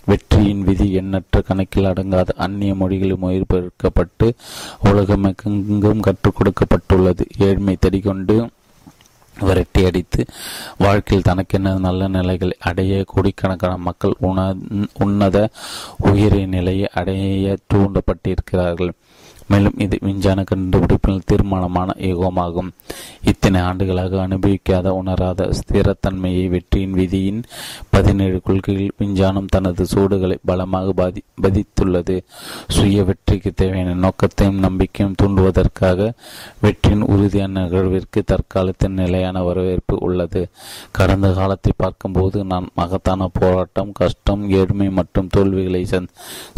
வெற்றியின் விதி எண்ணற்ற கணக்கில் அடங்காத அந்நிய மொழிகளில் மொழிபெயர்க்கப்பட்டு உலகமெங்கும் கற்றுக் கொடுக்கப்பட்டுள்ளது. ஏழ்மை தடிகொண்டு விரட்டி அடித்து வாழ்க்கையில் தனக்கென்ன நல்ல நிலைகள் அடைய கோடிக்கணக்கான மக்கள் உண உன்னத உயிரின் நிலையை அடைய தூண்டப்பட்டிருக்கிறார்கள். மேலும் இது விஞ்ஞான கண்டுபிடிப்பில் தீர்மானமான யுகமாகும் இத்தனை ஆண்டுகளாக அனுபவிக்காத உணராத ஸ்திரத்தன்மையை வெற்றியின் விதியின் பதினேழு கொள்கையில் விஞ்ஞானம் தனது சூடுகளை பலமாக பாதி பதித்துள்ளது. சுய வெற்றிக்கு தேவையான நோக்கத்தையும் நம்பிக்கையும் தூண்டுவதற்காக வெற்றியின் உறுதியான நிகழ்விற்கு தற்காலத்தின் நிலையான வரவேற்பு உள்ளது. கடந்த காலத்தை பார்க்கும்போது நான் மகத்தான போராட்டம் கஷ்டம் ஏழ்மை மற்றும் தோல்விகளை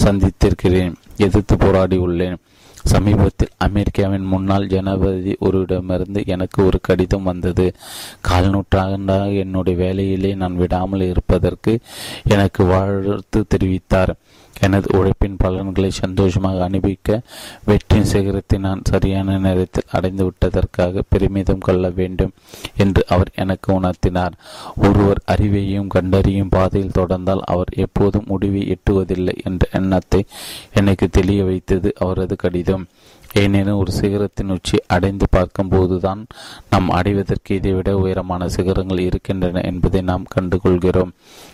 சந்தித்திருக்கிறேன். எதிர்த்து போராடி உள்ளேன். சமீபத்தில் அமெரிக்காவின் முன்னாள் ஜனாதிபதி ஒருவரிடமிருந்து எனக்கு ஒரு கடிதம் வந்தது. கால் நூற்றாண்டாக என்னுடைய வேலையிலே நான் விடாமல் இருப்பதற்கு எனக்கு வாழ்த்து தெரிவித்தார். எனது உழைப்பின் பலன்களை சந்தோஷமாக அனுபவிக்க வெற்றியின் சிகரத்தை நான் சரியான நேரத்தில் அடைந்து விட்டதற்காக பெருமிதம் கொள்ள வேண்டும் என்று அவர் எனக்கு உணர்த்தினார். ஒருவர் அறிவையும் கண்டறியும் பாதையில் தொடர்ந்தால் அவர் எப்போதும் முடிவை எட்டுவதில்லை என்ற எண்ணத்தை எனக்கு தெளிய வைத்தது அவரது கடிதம். ஏனெனும் ஒரு சிகரத்தின் உச்சி அடைந்து பார்க்கும்போதுதான் நாம் அடைவதற்கு இதைவிட உயரமான சிகரங்கள் இருக்கின்றன என்பதை நாம் கண்டுகொள்கிறோம்.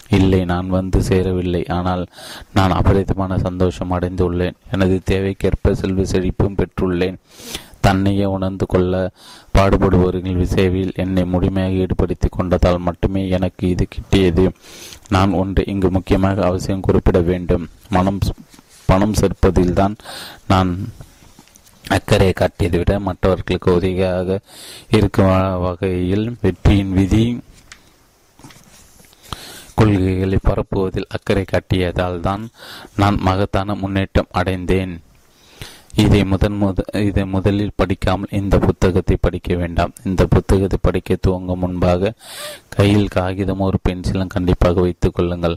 இல்லை நான் வந்து சேரவில்லை. ஆனால் நான் அபரிதமான சந்தோஷம் அடைந்துள்ளேன். எனது தேவைக்கேற்ப செல்வ செழிப்பும் பெற்றுள்ளேன். தன்னையே உணர்ந்து கொள்ள பாடுபடுபவர்கள் சேவையில் என்னை முழுமையாக ஈடுபடுத்தி கொண்டதால் மட்டுமே எனக்கு இது கிட்டியது. நான் ஒன்று இங்கு முக்கியமாக அவசியம் குறிப்பிட வேண்டும். மனம் பணம் சேர்ப்பதில்தான் நான் அக்கறையை காட்டியதை விட மற்றவர்களுக்கு உதவியாக இருக்கும் வகையில் வெற்றியின் விதி கொள்கைகளை பரப்புவதில் அக்கறை காட்டியதால் தான் நான் மகத்தான முன்னேற்றம் அடைந்தேன். இதை முதன் முத இதை முதலில் படிக்காமல் இந்த புத்தகத்தை படிக்க வேண்டாம். இந்த புத்தகத்தை படிக்க துவங்கும் முன்பாக கையில் காகிதம் ஒரு பென்சிலும் கண்டிப்பாக வைத்துக் கொள்ளுங்கள்.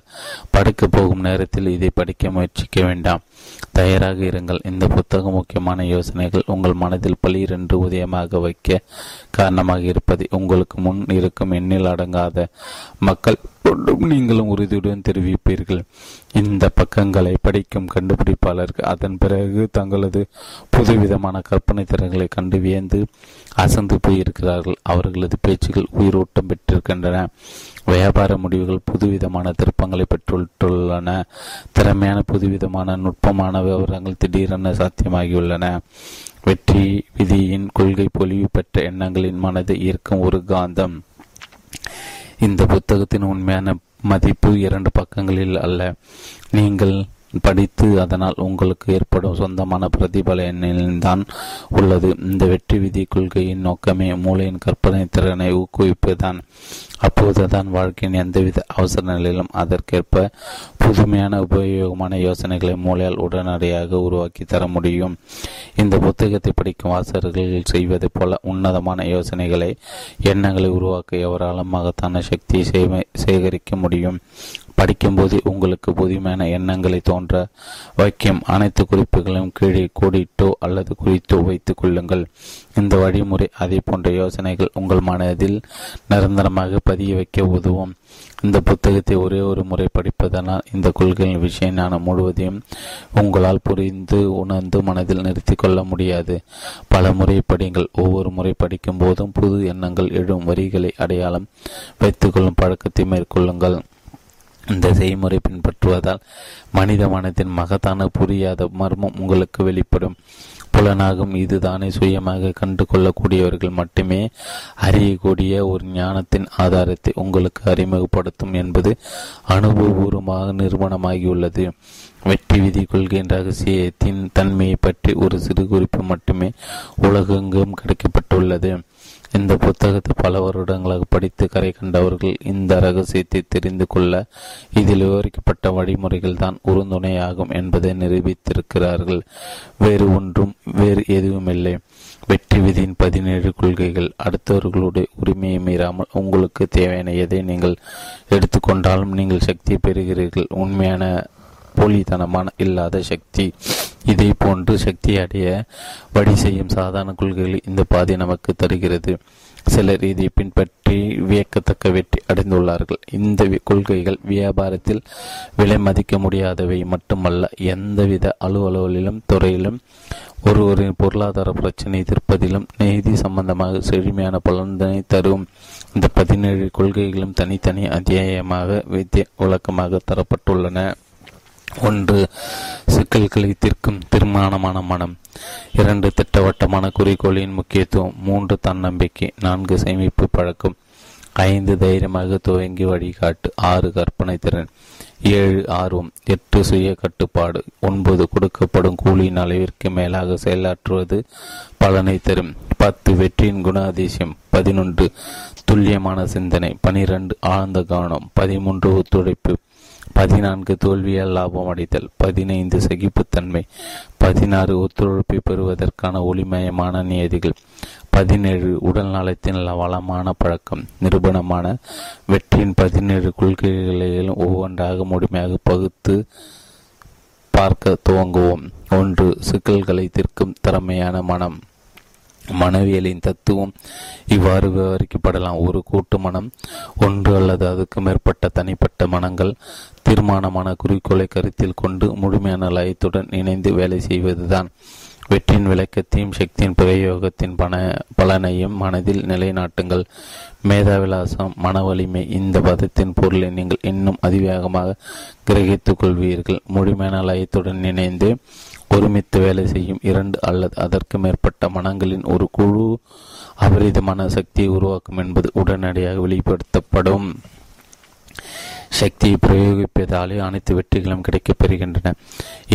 படுக்க போகும் நேரத்தில் இதை படிக்க முயற்சிக்க வேண்டாம். தயாராக இருங்கள். இந்த புத்தகம் முக்கியமான யோசனைகள் உங்கள் மனதில் பளிரென்று உதயமாக வைக்க காரணமாக இருப்பதை உங்களுக்கு முன் இருக்கும் எண்ணில் அடங்காத மக்கள் ஒன்றும் நீங்களும் உறுதியுடன் தெரிவிப்பீர்கள். இந்த பக்கங்களை படிக்கும் கண்டுபிடிப்பாளர்கள் அதன் பிறகு தங்களது புதுவிதமான கற்பனை திறன்களை கண்டு வியந்து அசந்து போயிருக்கிறார்கள். அவர்களது பேச்சுகள் உயிரோட்டம் பெற்றிருக்கின்றன. வியாபார முடிவுகள் புதுவிதமான திருப்பங்களை பெற்றுள்ளன. திறமையான புதுவிதமான நுட்பமான விவரங்கள் திடீரென சாத்தியமாகியுள்ளன. வெற்றி விதியின் கொள்கை பொலிவு பெற்ற எண்ணங்களின் மனதை ஈர்க்கும் ஒரு காந்தம். இந்த புத்தகத்தின் உண்மையான மதிப்பு இரண்டு பக்கங்களில் அல்ல. நீங்கள் படித்து அதனால் உங்களுக்கு ஏற்படும் சொந்தமான பிரதிபலனில்தான் உள்ளது. இந்த வெற்றி விதி கொள்கையின் நோக்கமே மூளையின் கற்பனை திறனை ஊக்குவிப்பதுதான். அப்போதுதான் வாழ்க்கையின் எந்தவித அவசர நிலையிலும் அதற்கேற்ப புதுமையான உபயோகமான யோசனைகளை மூளையால் உடனடியாக உருவாக்கி தர முடியும். இந்த புத்தகத்தை படிக்கும் வாசகர்கள் செய்வது போல உன்னதமான யோசனைகளை எண்ணங்களை உருவாக்க எவராலும் மகத்தான சக்தியை சேகரிக்க முடியும்? படிக்கும்போது உங்களுக்கு புதுமையான எண்ணங்களை தோன்ற வைக்கும். அனைத்து குறிப்புகளையும் கீழே கூடிட்டோ அல்லது குறித்தோ வைத்துக் கொள்ளுங்கள். இந்த வழிமுறை அதை போன்ற யோசனைகள் உங்கள் மனதில் நிரந்தரமாக பதிய வைக்க உதவும். இந்த புத்தகத்தை ஒரே ஒரு முறை படிப்பதனால் இந்த கொள்கையின் விஷயம் ஞானம் முழுவதையும் உங்களால் புரிந்து உணர்ந்து மனதில் நிறுத்தி கொள்ள முடியாது. பல முறை படிங்கள். ஒவ்வொரு முறை படிக்கும் போதும் புது எண்ணங்கள் எழும் வரிகளை அடையாளம் வைத்துக்கொள்ளும் பழக்கத்தை மேற்கொள்ளுங்கள். இந்த செய்முறை பின்பற்றுவதால் மனித மனத்தின் மகத்தான புரியாத மர்மம் உங்களுக்கு வெளிப்படும். புலனாகும் இதுதானே சுயமாக கண்டு கொள்ளக்கூடியவர்கள் மட்டுமே அறியக்கூடிய ஒரு ஞானத்தின் ஆதாரத்தை உங்களுக்கு அறிமுகப்படுத்தும் என்பது அனுபவபூர்வமாக நிறுவனமாகியுள்ளது. வெற்றி விதி கொள்கின்ற ரகசியத்தின் தன்மையை பற்றி ஒரு சிறு குறிப்பு மட்டுமே உலகெங்கும் கிடைக்கப்பட்டுள்ளது. இந்த புத்தகத்தை பல வருடங்களாக படித்து கரை கண்டவர்கள் இந்த ரகசியத்தை தெரிந்து கொள்ள இதில் விவரிக்கப்பட்ட வழிமுறைகள் தான் உறுதுணையாகும் என்பதை நிரூபித்திருக்கிறார்கள். வேறு ஒன்றும் வேறு எதுவுமில்லை. வெற்றி விதியின் பதினேழு கொள்கைகள். அடுத்தவர்களுடைய உரிமையை மீறாமல் உங்களுக்கு தேவையான எதை நீங்கள் எடுத்துக்கொண்டாலும் நீங்கள் சக்தி பெறுகிறீர்கள். உண்மையான போலித்தனமான இல்லாத சக்தி. இதை போன்று சக்தி அடைய வழி செய்யும் சாதாரண கொள்கைகளை இந்த பாதை நமக்கு தருகிறது. சிலர் இதை பின்பற்றி வியக்கத்தக்க வெற்றி அடைந்துள்ளார்கள். இந்த கொள்கைகள் வியாபாரத்தில் விலை மதிக்க முடியாதவை மட்டுமல்ல எந்தவித அலுவலகளிலும் துறையிலும் ஒருவரின் பொருளாதார பிரச்சனை தீர்ப்பதிலும் நீதி சம்பந்தமாக செழுமையான பலன்தனை தரும். இந்த பதினேழு கொள்கைகளும் தனித்தனி அத்தியாயமாக வித்திய விளக்கமாக தரப்பட்டுள்ளன. ஒன்று சிக்கல்களை தீர்க்கும் தீர்மானமான மனம். இரண்டு திட்டவட்டமான குறிக்கோளின் முக்கியத்துவம். மூன்று தன்னம்பிக்கை. நான்கு சேமிப்பு பழக்கம். ஐந்து தைரியமாக துவங்கி வழிகாட்டு. ஆறு கற்பனை திறன். ஏழு ஆர்வம். எட்டு சுய கட்டுப்பாடு. ஒன்பது கொடுக்கப்படும் கூலியின் அளவிற்கு மேலாக செயலாற்றுவது பலனை தரும். பத்து வெற்றியின் குணாதிசயம். பதினொன்று துல்லியமான சிந்தனை. பனிரெண்டு ஆழ்ந்த கவனம். பதிமூன்று ஒத்துழைப்பு. பதினான்கு தோல்வியால் லாபம் அடைதல் பதினைந்து சகிப்புத்தன்மை பதினாறு ஒத்துழைப்பை பெறுவதற்கான ஒளிமயமான நியதிகள் பதினேழு உடல் நலத்தின் வளமான பழக்கம் நிரூபணமான வெற்றியின் பதினேழு கொள்கைகளையும் ஒவ்வொன்றாக முழுமையாக பகுத்து பார்க்க துவங்குவோம். ஒன்று சிக்கல்களை தீர்க்கும் திறமையான மனம். மனவியலின் தத்துவம் இவ்வாறு விவரிக்கப்படலாம். ஒரு கூட்டு மனம் ஒன்று அல்லது அதுக்கு மேற்பட்ட தனிப்பட்ட மனங்கள் தீர்மானமான குறிக்கோளை கருத்தில் கொண்டு முழுமையான லயத்துடன் இணைந்து வேலை செய்வதுதான். வெற்றியின் விளக்கத்தையும் சக்தியின் பிரயோகத்தின் பண பலனையும் மனதில் நிலைநாட்டுங்கள். மேதாவிலாசம் மன வலிமை இந்த பதத்தின் பொருளை நீங்கள் இன்னும் அதிவேகமாக கிரகித்துக் கொள்வீர்கள். முழுமையான லயத்துடன் இணைந்து ஒருமித்து வேலை செய்யும் இரண்டு அல்லது அதற்கு மேற்பட்ட மனங்களின் ஒரு குழு அபரிதமான சக்தியை உருவாக்கும் என்பது உடனடியாக வெளிப்படுத்தப்படும். சக்தியை பிரயோகிப்பதாலே அனைத்து வெற்றிகளும் கிடைக்கப்பெறுகின்றன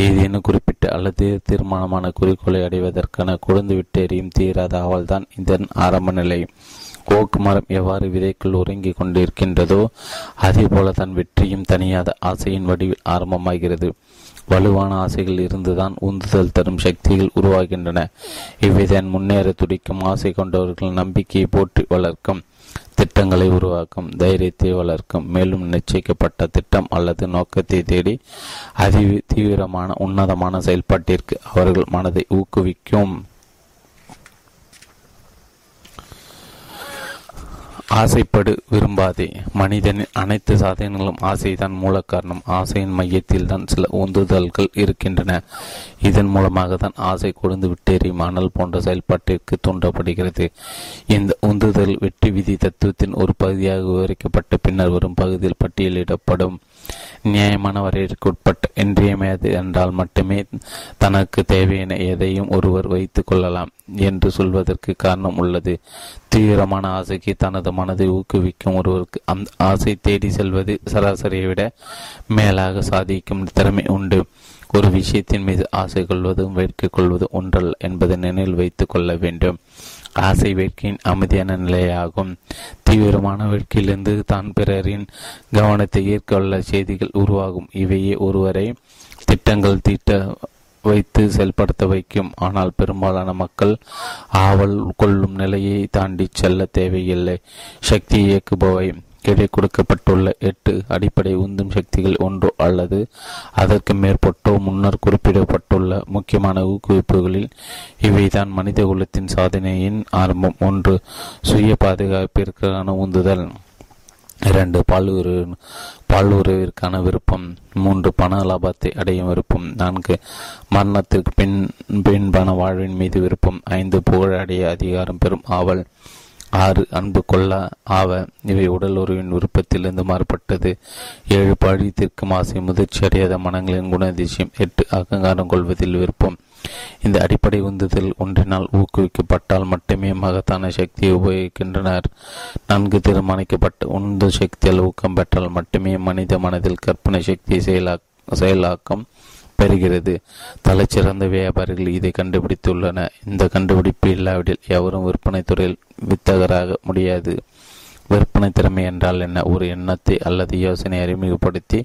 ஏதேனும் குறிப்பிட்ட அல்லது தீர்மானமான குறிக்கோளை அடைவதற்கான குழந்தை விட்டெறியும் தீராத அவள்தான் இதன் ஆரம்ப நிலை. ஓக்கு மரம் எவ்வாறு விதைக்குள் உறங்கிக் கொண்டிருக்கின்றதோ அதே போல தன் வெற்றியும் தனியாத ஆசையின் வடிவில் ஆரம்பமாகிறது. வலுவான ஆசைகள் இருந்துதான் உந்துதல் தரும் சக்திகள் உருவாகின்றன. இவ்விதன் முன்னேற துடிக்கும் ஆசை கொண்டவர்கள் நம்பிக்கையை போற்றி வளர்க்கும் திட்டங்களை உருவாக்கும் தைரியத்தை வளர்க்கும் மேலும் நிச்சயிக்கப்பட்ட திட்டம் அல்லது நோக்கத்தை தேடி அதி தீவிரமான உன்னதமான செயல்பாட்டிற்கு அவர்கள் மனதை ஊக்குவிக்கும். ஆசைப்படு விரும்பாதே. மனிதனின் அனைத்து சாதனைகளும் ஆசைதான் மூல காரணம். ஆசையின் மையத்தில் தான் சில உந்துதல்கள் இருக்கின்றன. இதன் மூலமாக தான் ஆசை கொடுந்து விட்டேறி மணல் போன்ற செயல்பாட்டிற்கு தூண்டப்படுகிறது. இந்த உந்துதல் வெற்றி விதி தத்துவத்தின் ஒரு பகுதியாக விவரிக்கப்பட்ட பின்னர் வரும் பகுதியில் பட்டியலிடப்படும். நியாயமான வரையறைக்குட்பட்ட இன்றியமையாது என்றால் மட்டுமே தனக்கு தேவையான எதையும் ஒருவர் வைத்துக் கொள்ளலாம் என்று சொல்வதற்கு காரணம் உள்ளது. தீவிரமான ஆசைக்கு தனது மனதை ஊக்குவிக்கும் ஒருவருக்கு அந்த ஆசை தேடி செல்வது சராசரியை விட மேலாக சாதிக்கும் திறமை உண்டு. ஒரு விஷயத்தின் மீது ஆசை கொள்வதும் வேட்கை கொள்வதும் ஒன்றல்ல என்பதை நினைவில் வைத்துக் கொள்ள வேண்டும். ஆசை வேட்கையின் அமைதியான நிலையாகும். தீவிரமான வேட்கையிலிருந்து தான் பிறரின் கவனத்தை ஏற்கொள்ள செய்திகள் உருவாகும். இவையே ஒருவரை திட்டங்கள் தீட்ட வைத்து செயல்படுத்த வைக்கும். ஆனால் பெரும்பாலான மக்கள் ஆவல் கொள்ளும் நிலையை தாண்டி செல்ல தேவையில்லை. சக்தி இயக்குபவை கீழே கொடுக்கப்பட்டுள்ள எட்டு அடிப்படை உந்தும் சக்திகள் ஒன்றோ அல்லது அதற்கு மேற்பட்டோ முன்னர் குறிப்பிடப்பட்டுள்ள முக்கியமான ஊக்குவிப்புகளில் இவைதான் மனித குலத்தின் சாதனையின் ஆரம்பம். ஒன்று சுய பாதுகாப்பிற்கான உந்துதல். இரண்டு பாலுறு பாலுறவிற்கான விருப்பம். மூன்று பண லாபத்தை அடையும் விருப்பம். நான்கு மரணத்திற்கு பின் பின்பன வாழ்வின் மீது விருப்பம். ஐந்து புகழ் அடைய அதிகாரம் பெறும் ஆவல். ஆறு அன்பு கொள்ள ஆவ. இவை உடல் உறவின் விருப்பத்திலிருந்து மாறுபட்டது. ஏழு பழி தீர்க்கும் ஆசை முதிர்ச்சி அடையாத மனங்களின் குணதிசயம். எட்டு அகங்காரம் கொள்வதில் விருப்பம். இந்த அடிப்படை உந்துதல் ஒன்றினால் ஊக்குவிக்கப்பட்டால் மட்டுமே மகத்தான சக்தியை உபயோகிக்கின்றனர். நன்கு தீர்மானிக்கப்பட்ட உந்து சக்தியால் ஊக்கம் பெற்றால் மட்டுமே மனித மனதில் கற்பனை சக்தி செயலா செயலாக்கம். பெறுகிறது. தலைச்சிறந்த வியாபாரிகள் இதை கண்டுபிடித்துள்ளன. இந்த கண்டுபிடிப்பு இல்லாவிடில் எவரும் விற்பனை துறையில் வித்தகராக முடியாது. விற்பனை திறமை என்றால் என்ன? ஒரு எண்ணத்தை அல்லது யோசனை அறிமுகப்படுத்தி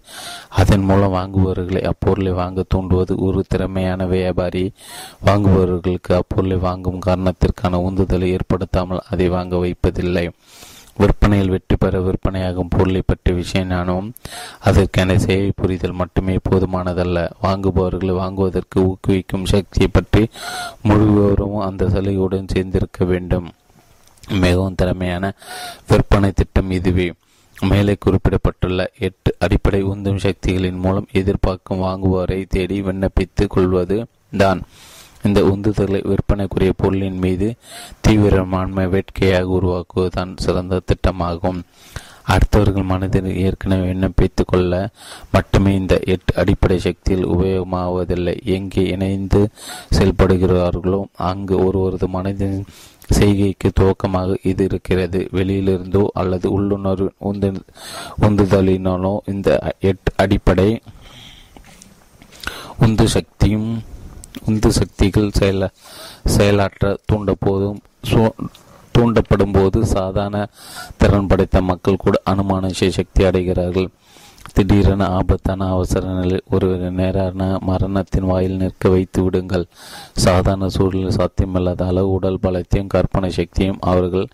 அதன் மூலம் வாங்குபவர்களை அப்பொருளை வாங்க தூண்டுவது ஒரு திறமையான வியாபாரி. வாங்குபவர்களுக்கு அப்பொருளை வாங்கும் காரணத்திற்கான உந்துதலை ஏற்படுத்தாமல் அதை வாங்க வைப்பதில்லை. விற்பனையில் வெற்றி பெற விற்பனையாகும் பொருளை பற்றிய விஷய ஞானமும் அதற்கான சேவை புரிதல் மட்டுமே போதுமானதல்ல. வாங்குபவர்களை வாங்குவதற்கு ஊக்குவிக்கும் சக்தியை பற்றி முழு விவரமும் அந்த சலுகையுடன் சேர்ந்திருக்க வேண்டும். மிகவும் திறமையான விற்பனை திட்டம் இதுவே. மேலே குறிப்பிடப்பட்டுள்ள எட்டு அடிப்படை உந்தும் சக்திகளின் மூலம் எதிர்பார்க்கும் வாங்குவோரை தேடி விண்ணப்பித்துக் கொள்வது தான். இந்த உந்துதலை விற்பனைக்குரிய பொருளின் மீது தீவிரமான வேட்கையாக உருவாக்குவதுதான் சிறந்த திட்டமாகும். அடுத்தவர்கள் மனதில் ஏற்கனவே விண்ணப்பித்துக் கொள்ள மட்டுமே இந்த எட்டு அடிப்படை சக்தியில் உபயோகமாவதில்லை. எங்கே இணைந்து செயல்படுகிறார்களோ அங்கு ஒருவரது மனதின் செய்கைக்கு துவக்கமாக இது இருக்கிறது. வெளியிலிருந்தோ அல்லது உள்ளுணர்வு உந்து உந்துதலினாலோ இந்த எட்டு அடிப்படை உந்து சக்தியும் உந்து சக்திகள் செயல செயலாற்ற தூண்ட போதும் தூண்டப்படும் போது சாதாரண திறன் படைத்த மக்கள் கூட அனுமான சக்தி அடைகிறார்கள். திடீரென ஆபத்தான அவசர நிலை ஒரு நேரான மரணத்தின் வாயில் நிற்க வைத்து விடுங்கள். சாதாரண சூழலில் சாத்தியமில்லாத அளவு உடல் பலத்தையும் கற்பனை சக்தியும் அவர்கள்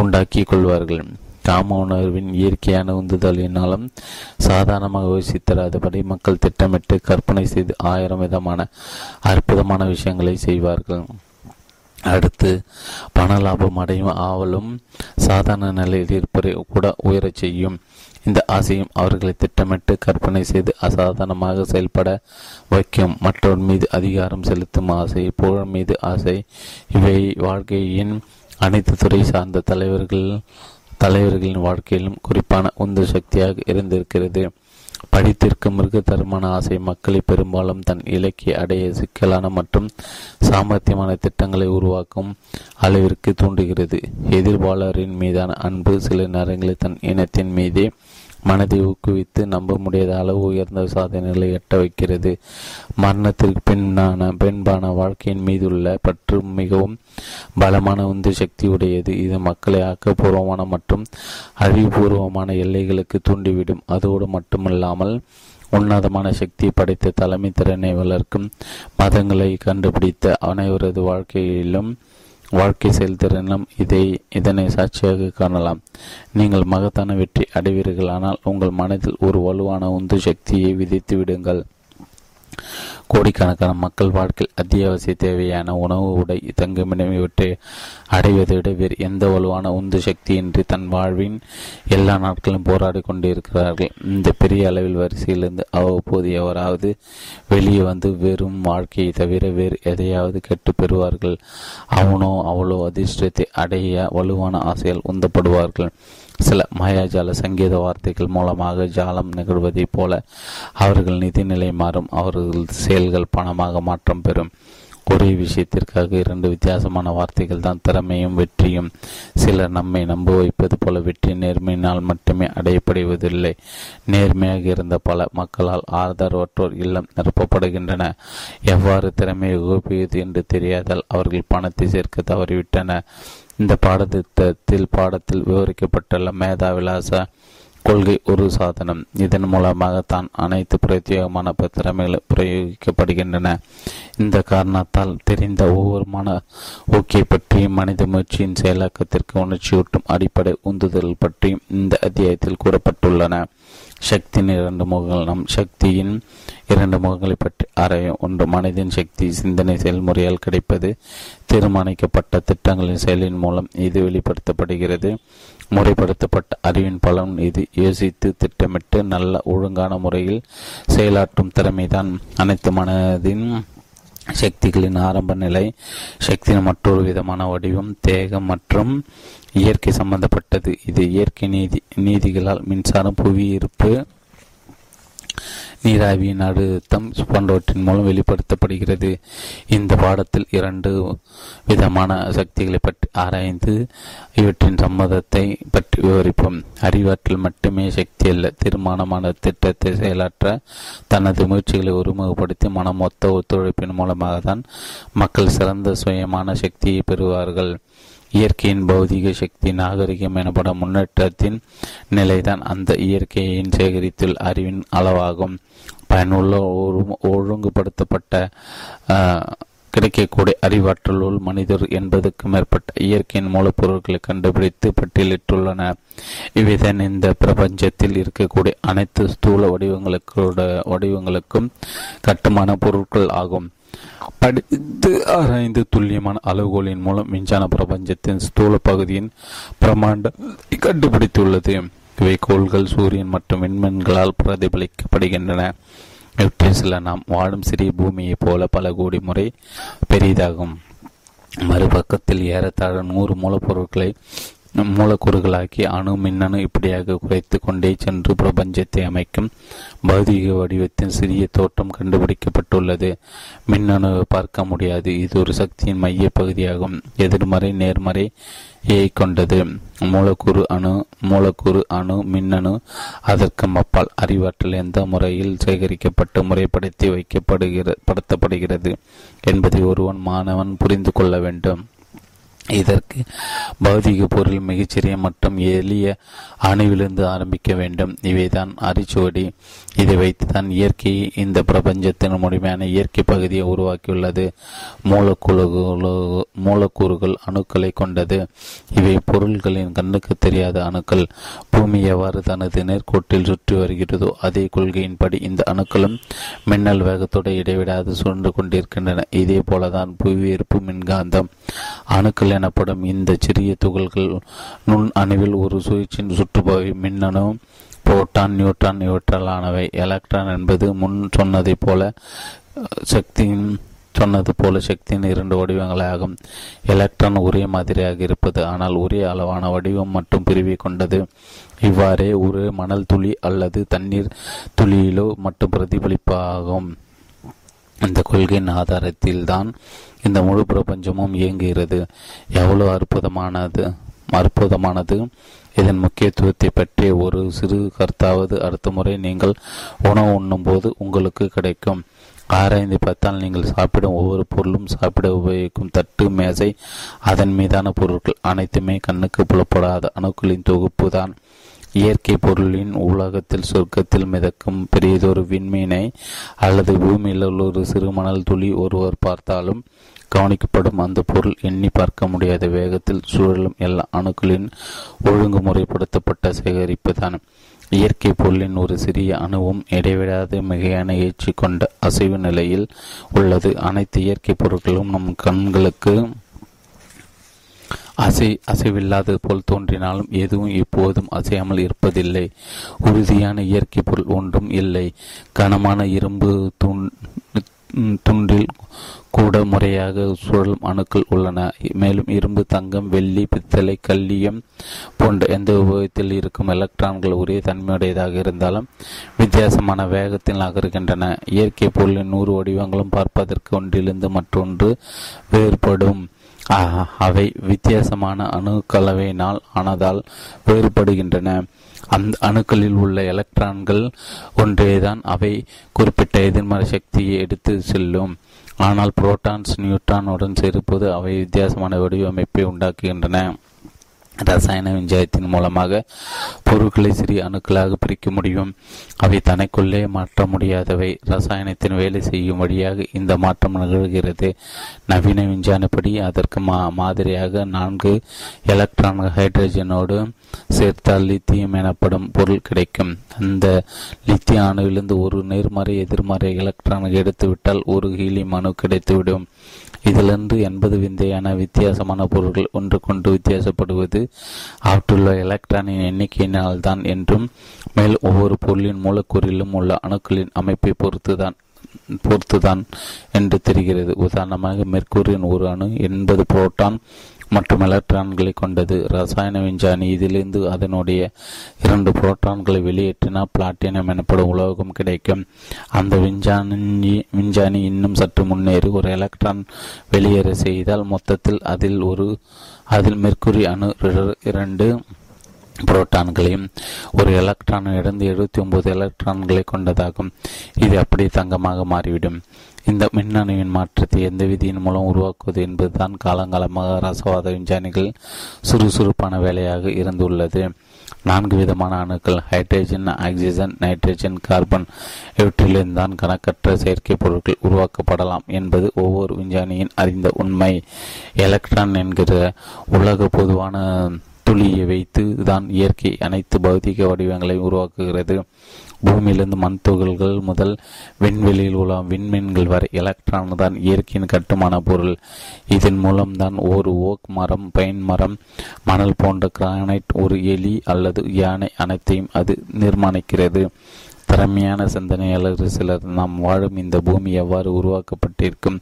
உண்டாக்கி கொள்வார்கள். காம உணர்வின் இயற்கையான உந்துதலினாலும் சாதாரணமாக யோசித்தராதபடி மக்கள் திட்டமிட்டு கற்பனை செய்து ஆயிரம் விதமான அற்புதமான விஷயங்களை செய்வார்கள். அடுத்து பண லாபம் அடையும் ஆவலும் சாதாரண நிலையில் இருப்பதை கூட உயரச் செய்யும். இந்த ஆசையும் அவர்களை திட்டமிட்டு கற்பனை செய்து அசாதாரணமாக செயல்பட வைக்கும். மற்றவர் மீது அதிகாரம் செலுத்தும் ஆசை புகழ் மீது ஆசை. இவை வாழ்க்கையின் அனைத்து துறை சார்ந்த தலைவர்கள் தலைவர்களின் வாழ்க்கையிலும் குறிப்பான உந்து சக்தியாக இருந்திருக்கிறது. படித்திருக்கும் மிருக தருமான ஆசை மக்களை பெரும்பாலும் தன் இலக்கை அடைய சிக்கலான மற்றும் சாமர்த்தியமான திட்டங்களை உருவாக்கும் அளவிற்கு தூண்டுகிறது. எதிர்பாளரின் மீதான அன்பு சில நேரங்களில் தன் இனத்தின் மீதே மனதை ஊக்குவித்து நம்ப முடியாத அளவு உயர்ந்த சாதனைகளை எட்ட வைக்கிறது. மரணத்திற்கு பின்னான பெண்பான வாழ்க்கையின் மீதுள்ள பற்று மிகவும் பலமான உந்து சக்தி உடையது. இது மக்களை ஆக்கப்பூர்வமான மற்றும் அழிவுபூர்வமான எல்லைகளுக்கு தூண்டிவிடும். அதோடு மட்டுமல்லாமல் உன்னதமான சக்தி படைத்த தலைமை திறனை வளர்க்கும் மதங்களை கண்டுபிடித்த அனைவரது வாழ்க்கையிலும் வாழ்க்கை செயல்திறனும் இதை இதனை சாட்சியாக காணலாம். நீங்கள் மகத்தான வெற்றி அடைவீர்கள் ஆனால் உங்கள் மனதில் ஒரு வலுவான உந்து சக்தியை விதித்து விடுங்கள். கோடிக்கணக்கான மக்கள் வாழ்க்கையில் அத்தியாவசிய தேவையான உணவு உடை தங்குமிடம் இவற்றை அடைவதை விட வேறு எந்த வலுவான உந்து சக்தியின்றி தன் வாழ்வின் எல்லா நாட்களும் போராடி கொண்டிருக்கிறார்கள். இந்த பெரிய அளவில் வரிசையிலிருந்து அவ்வப்போது எவராவது வெளியே வந்து வெறும் வாழ்க்கையை தவிர வேறு எதையாவது கெட்டு பெறுவார்கள். அவனோ அவளோ அதிர்ஷ்டத்தை அடைய வலுவான ஆசையால் உந்தப்படுவார்கள். சில மாயாஜால சங்கீத வார்த்தைகள் மூலமாக ஜாலம் நிகழ்வதைப் போல அவர்கள் நிதிநிலை மாறும். அவர்கள் செயல்கள் பணமாக மாற்றம் பெறும். ஒரே விஷயத்திற்காக இரண்டு வித்தியாசமான வார்த்தைகள் தான் திறமையும் வெற்றியும். சிலர் நம்மை நம்ப வைப்பது போல வெற்றி நேர்மையினால் மட்டுமே அடையப்படுவதில்லை. நேர்மையாக இருந்த பல மக்களால் ஆதரவற்றோர் இல்லம் நிரப்பப்படுகின்றன. எவ்வாறு திறமையை உபயோகிப்பது என்று தெரியாதால் அவர்கள் பணத்தை சேர்க்க தவறிவிட்டனர் இந்த பாடத்திட்டத்தில் பாடத்தில் விவரிக்கப்பட்டுள்ள மேதாவிலாச கொள்கை ஒரு சாதனம். இதன் மூலமாக தான் அனைத்து பிரத்யேகமான திறமைகள் பிரயோகிக்கப்படுகின்றன. இந்த காரணத்தால் தெரிந்த ஒவ்வொரு மன ஊக்கியை பற்றியும் மனித முயற்சியின் செயலாக்கத்திற்கு உணர்ச்சியூட்டும் அடிப்படை உந்துதல் பற்றியும் இந்த அத்தியாயத்தில் கூறப்பட்டுள்ளன. சக்தியின் இரண்டு முகங்கள் நம் சக்தியின் இரண்டு முகங்களை பற்றி ஆராயும். ஒன்று மனிதன் சக்தி சிந்தனை செயல்முறையால் கிடைப்பது. தீர்மானிக்கப்பட்ட திட்டங்களின் செயலின் மூலம் இது வெளிப்படுத்தப்படுகிறது. முறைப்படுத்தப்பட்ட அறிவின் பலன் இது. யோசித்து திட்டமிட்டு நல்ல ஒழுங்கான முறையில் செயலாற்றும் திறமைதான். அனைத்து மனதின் சக்திகளின் ஆரம்ப நிலை சக்தியின் மற்றொரு விதமான வடிவம் தேகம் மற்றும் இயற்கை சம்பந்தப்பட்டது. இது இயற்கை நீதி நீதிகளால் மின்சாரம் புவி இருப்பு நீராவியின் அழுத்தம் போன்றவற்றின் மூலம் வெளிப்படுத்தப்படுகிறது. இந்த பாடத்தில் இரண்டு விதமான சக்திகளை பற்றி ஆராய்ந்து இவற்றின் சம்மதத்தை பற்றி விவரிப்போம். அறிவாற்றல் மட்டுமே சக்தி அல்ல. தீர்மானமான திட்டத்தை செயலாற்ற தனது முயற்சிகளை ஒருமுகப்படுத்தி மனமொத்த ஒத்துழைப்பின் மூலமாக தான் மக்கள் சிறந்த சுயமான சக்தியை பெறுவார்கள். இயற்கையின் பௌதிக சக்தி நாகரிகம் எனப்படும் முன்னேற்றத்தின் நிலைதான் அந்த இயற்கையின் சேகரித்துள்ள அறிவின் அளவாகும். பயனுள்ள ஒழுங்குபடுத்தப்பட்ட கிடைக்கக்கூடிய அறிவாற்றலுள் மனிதர் என்பதுக்கும் மேற்பட்ட இயற்கையின் மூலப்பொருட்களை கண்டுபிடித்து பட்டியலிட்டுள்ளன. இவ்விதன் இந்த பிரபஞ்சத்தில் இருக்கக்கூடிய அனைத்து ஸ்தூல வடிவங்களுக்கூட வடிவங்களுக்கும் கட்டுமான பொருட்கள் ஆகும். படித்து ஆராய்ந்து துல்லியமான அளவுகோலின் மூலம் விஞ்ஞான பிரபஞ்சத்தின் ஸ்தூல பகுதியின் பிரமாண்ட கண்டுபிடித்துள்ளது. இவை கோள்கள் சூரியன் மற்றும் விண்மீன்களால் பிரதிபலிக்கப்படுகின்றன. இவற்றில் சில நாம் வாழும் சிறிய பூமியைப் போல பல கோடி முறை பெரிதாகும். மறுபக்கத்தில் ஏறத்தாழ நூறு மூலப்பொருட்களை மூலக்கூறுகளாக்கி அணு மின்னணு இப்படியாக குறைத்து கொண்டே சென்று பிரபஞ்சத்தை அமைக்கும் பௌதிக வடிவத்தின் சிறிய தோற்றம் கண்டுபிடிக்கப்பட்டுள்ளது. மின்னணுவை பார்க்க முடியாது. இது ஒரு சக்தியின் மைய பகுதியாகும். எதிர்மறை நேர்மறை ஏய் கொண்டது. மூலக்கூறு அணு மூலக்கூறு அணு மின்னணு அதற்கு அப்பால் அறிவாற்றல் எந்த முறையில் சேகரிக்கப்பட்டு முறைப்படுத்தி வைக்கப்படுகிற படுத்தப்படுகிறது என்பதை ஒருவன் மாணவன் புரிந்து கொள்ள வேண்டும். இதற்கு பௌதிக பொருள் மிகச்சிறிய மற்றும் எளிய அணுவிலிருந்து ஆரம்பிக்க வேண்டும். இவைதான் அரிச்சுவடி. இதை வைத்துதான் இயற்கை இந்த பிரபஞ்சத்தின் முழுமையான இயற்கை பகுதியை உருவாக்கியுள்ளது. மூலக்கூறு மூலக்கூறுகள் அணுக்களை கொண்டது. இவை பொருள்களின் கண்ணுக்கு தெரியாத அணுக்கள். பூமி எவ்வாறு தனது நேர்கோட்டில் சுற்றி வருகிறதோ அதே கொள்கையின்படி இந்த அணுக்களும் மின்னல் வேகத்தோடு இடைவிடாது சுழன்று கொண்டிருக்கின்றன. இதே போலதான் புவியீர்ப்பு மின்காந்தம். அணுக்கள் எனப்படும் இந்த சிறிய துகள்கள் நுண் அணுவில் ஒரு சுயிட்சின் சுற்றுப்பவை மின்னணு புரோட்டான் நியூட்ரான் இவற்றாலானவை. எலக்ட்ரான் என்பது முன் சொன்னதைப் போல சக்தியின் சொன்னது போல சக்தியின் இரண்டு வடிவங்களாகும். எலக்ட்ரான் ஒரே மாதிரியாக இருப்பது ஆனால் ஒரே அளவான வடிவம் மற்றும் பிரிவை கொண்டது. இவ்வாறே ஒரு மணல் துளி அல்லது தண்ணீர் துளியிலோ மட்டும் பிரதிபலிப்பாகும். இந்த கொள்கையின் ஆதாரத்தில் தான் இந்த முழு பிரபஞ்சமும் இயங்குகிறது. எவ்வளவு அற்புதமானது அற்புதமானது. இதன் முக்கியத்துவத்தை பற்றிய ஒரு சிறு கருத்தாவது அடுத்த முறை நீங்கள் உணவு உண்ணும் போது உங்களுக்கு கிடைக்கும். ஆராய்ந்து பார்த்தால் நீங்கள் சாப்பிடும் ஒவ்வொரு பொருளும் சாப்பிட உபயோகிக்கும் தட்டு மேசை அதன் மீதான பொருட்கள் அனைத்துமே கண்ணுக்கு புலப்படாத அணுக்களின் தொகுப்பு தான் இயற்கை பொருளின் உலகத்தில் சொர்க்கத்தில் மிதக்கும் பெரியதொரு விண்மீனை அல்லது பூமியில் உள்ள ஒரு சிறு மணல் துளி ஒருவர் பார்த்தாலும் கவனிக்கப்படும் அந்த பொருள் எண்ணி பார்க்க முடியாத வேகத்தில் சூழலும் எல்லா அணுக்களின் ஒழுங்குமுறைப்படுத்தப்பட்ட சேகரிப்பு தான் இயற்கை பொருளின் ஒரு சிறிய அணுவும் இடைவிடாத மிகையான ஏற்றி கொண்ட அசைவு நிலையில் உள்ளது. அனைத்து இயற்கை பொருட்களும் நம் கண்களுக்கு அசை அசைவில்லாதது போல் தோன்றினாலும் எதுவும் இப்போதும் அசையாமல் இருப்பதில்லை. உறுதியான இயற்கை பொருள் ஒன்றும் இல்லை. கனமான இரும்பு தூண் துண்டில் கூட முறையாக சுழலும் அணுக்கள் உள்ளன. மேலும் இரும்பு தங்கம் வெள்ளி பித்தளை கல்லியம் போன்ற எந்த உபயோகத்தில் இருக்கும் எலக்ட்ரான்கள் ஒரே தன்மையுடையதாக இருந்தாலும் வித்தியாசமான வேகத்தில் நகர்கின்றன. இயற்கை பொருளின் நூறு வடிவங்களும் பார்ப்பதற்கு ஒன்றிலிருந்து மற்றொன்று வேறுபடும். அவை வித்தியாசமான அணு கலவையினால் ஆனதால் வேறுபடுகின்றன. அந்த அணுக்களில் உள்ள எலக்ட்ரான்கள் ஒன்றேதான் அவை குறிப்பிட்ட எதிர்மறை சக்தியை எடுத்து செல்லும். ஆனால் புரோட்டான்ஸ் நியூட்ரானுடன் சேரும்போது அவை வித்தியாசமான வடிவமைப்பை உண்டாக்குகின்றன. ரசாயன விஞ்ஞானத்தின் மூலமாக பொருட்களை சிறிய அணுக்களாக பிரிக்க முடியும். அவை தனக்குள்ளே மாற்ற முடியாதவை. ரசாயனத்தின் வேலை செய்யும் வழியாக இந்த மாற்றம் நிகழ்கிறது. நவீன விஞ்ஞானப்படி அதற்கு மா மாதிரியாக நான்கு எலக்ட்ரான் ஹைட்ரஜனோடு சேர்த்தால் லித்தியம் எனப்படும் பொருள் கிடைக்கும். அந்த லித்திய அணுவிலிருந்து ஒரு நேர்மறை எதிர்மறை எலக்ட்ரான் எடுத்துவிட்டால் ஒரு ஹீலியம் அணு கிடைத்துவிடும். இதிலிருந்து எண்பது விந்தையான வித்தியாசமான பொருட்கள் ஒன்று கொண்டு வித்தியாசப்படுவது. அவற்றுள்ள எலக்ட்ரானின் எண்ணிக்கையினால்தான் என்றும் மேல் ஒவ்வொரு பொருளின் மூலக்கூறிலும் உள்ள அணுக்களின் அமைப்பை பொறுத்துதான் பொறுத்துதான் என்று தெரிகிறது. உதாரணமாக மெர்கூரின் ஒரு அணு எண்பது புரோட்டான் மற்றும் எலக்ட்ரான்களை கொண்டது. ரசாயன விஞ்ஞானி இதிலிருந்து அதனுடைய இரண்டு புரோட்டான்களை வெளியேற்றினால் பிளாட்டினம் எனப்படும் உலோகம் கிடைக்கும். அந்த விஞ்ஞானி விஞ்ஞானி இன்னும் சற்று முன்னேறி ஒரு எலக்ட்ரான் வெளியேற செய்தால் மொத்தத்தில் அதில் ஒரு அதில் மெர்க்குரி அணு இரண்டு புரோட்டான்களையும் ஒரு எலக்ட்ரான் இழந்து எழுபத்தி ஒன்பது எலக்ட்ரான்களை கொண்டதாகும். இது அப்படி தங்கமாக மாறிவிடும். இந்த மின்னணுவின் மாற்றத்தை எந்த விதியின் மூலம் உருவாக்குவது என்பதுதான் காலங்காலமாக ரசவாத விஞ்ஞானிகள் சுறுசுறுப்பான வேலையாக இருந்துள்ளது. நான்கு விதமான அணுக்கள் ஹைட்ரஜன் ஆக்சிஜன் நைட்ரஜன் கார்பன் இவற்றிலிருந்தான் கணக்கற்ற செயற்கை பொருட்கள் உருவாக்கப்படலாம் என்பது ஒவ்வொரு விஞ்ஞானியின் அறிந்த உண்மை. எலக்ட்ரான் என்கிற உலக பொதுவான துளியை வைத்து தான் இயற்கை அனைத்து பௌதிக வடிவங்களை உருவாக்குகிறது. பூமியிலிருந்து மண் துகள்கள் முதல் விண்வெளியில் உள்ள விண்மீன்கள் வரை எலக்ட்ரான் தான் இயற்கையின் கட்டுமான பொருள். இதன் மூலம்தான் ஒரு ஓக் மரம் பைன் மரம் மணல் போன்ற கிரானைட் ஒரு எலி அல்லது யானை அனைத்தையும் அது நிர்மாணிக்கிறது. திறமையான சிந்தனையாளர் சிலர் நாம் வாழும் இந்த பூமி எவ்வாறு உருவாக்கப்பட்டிருக்கும்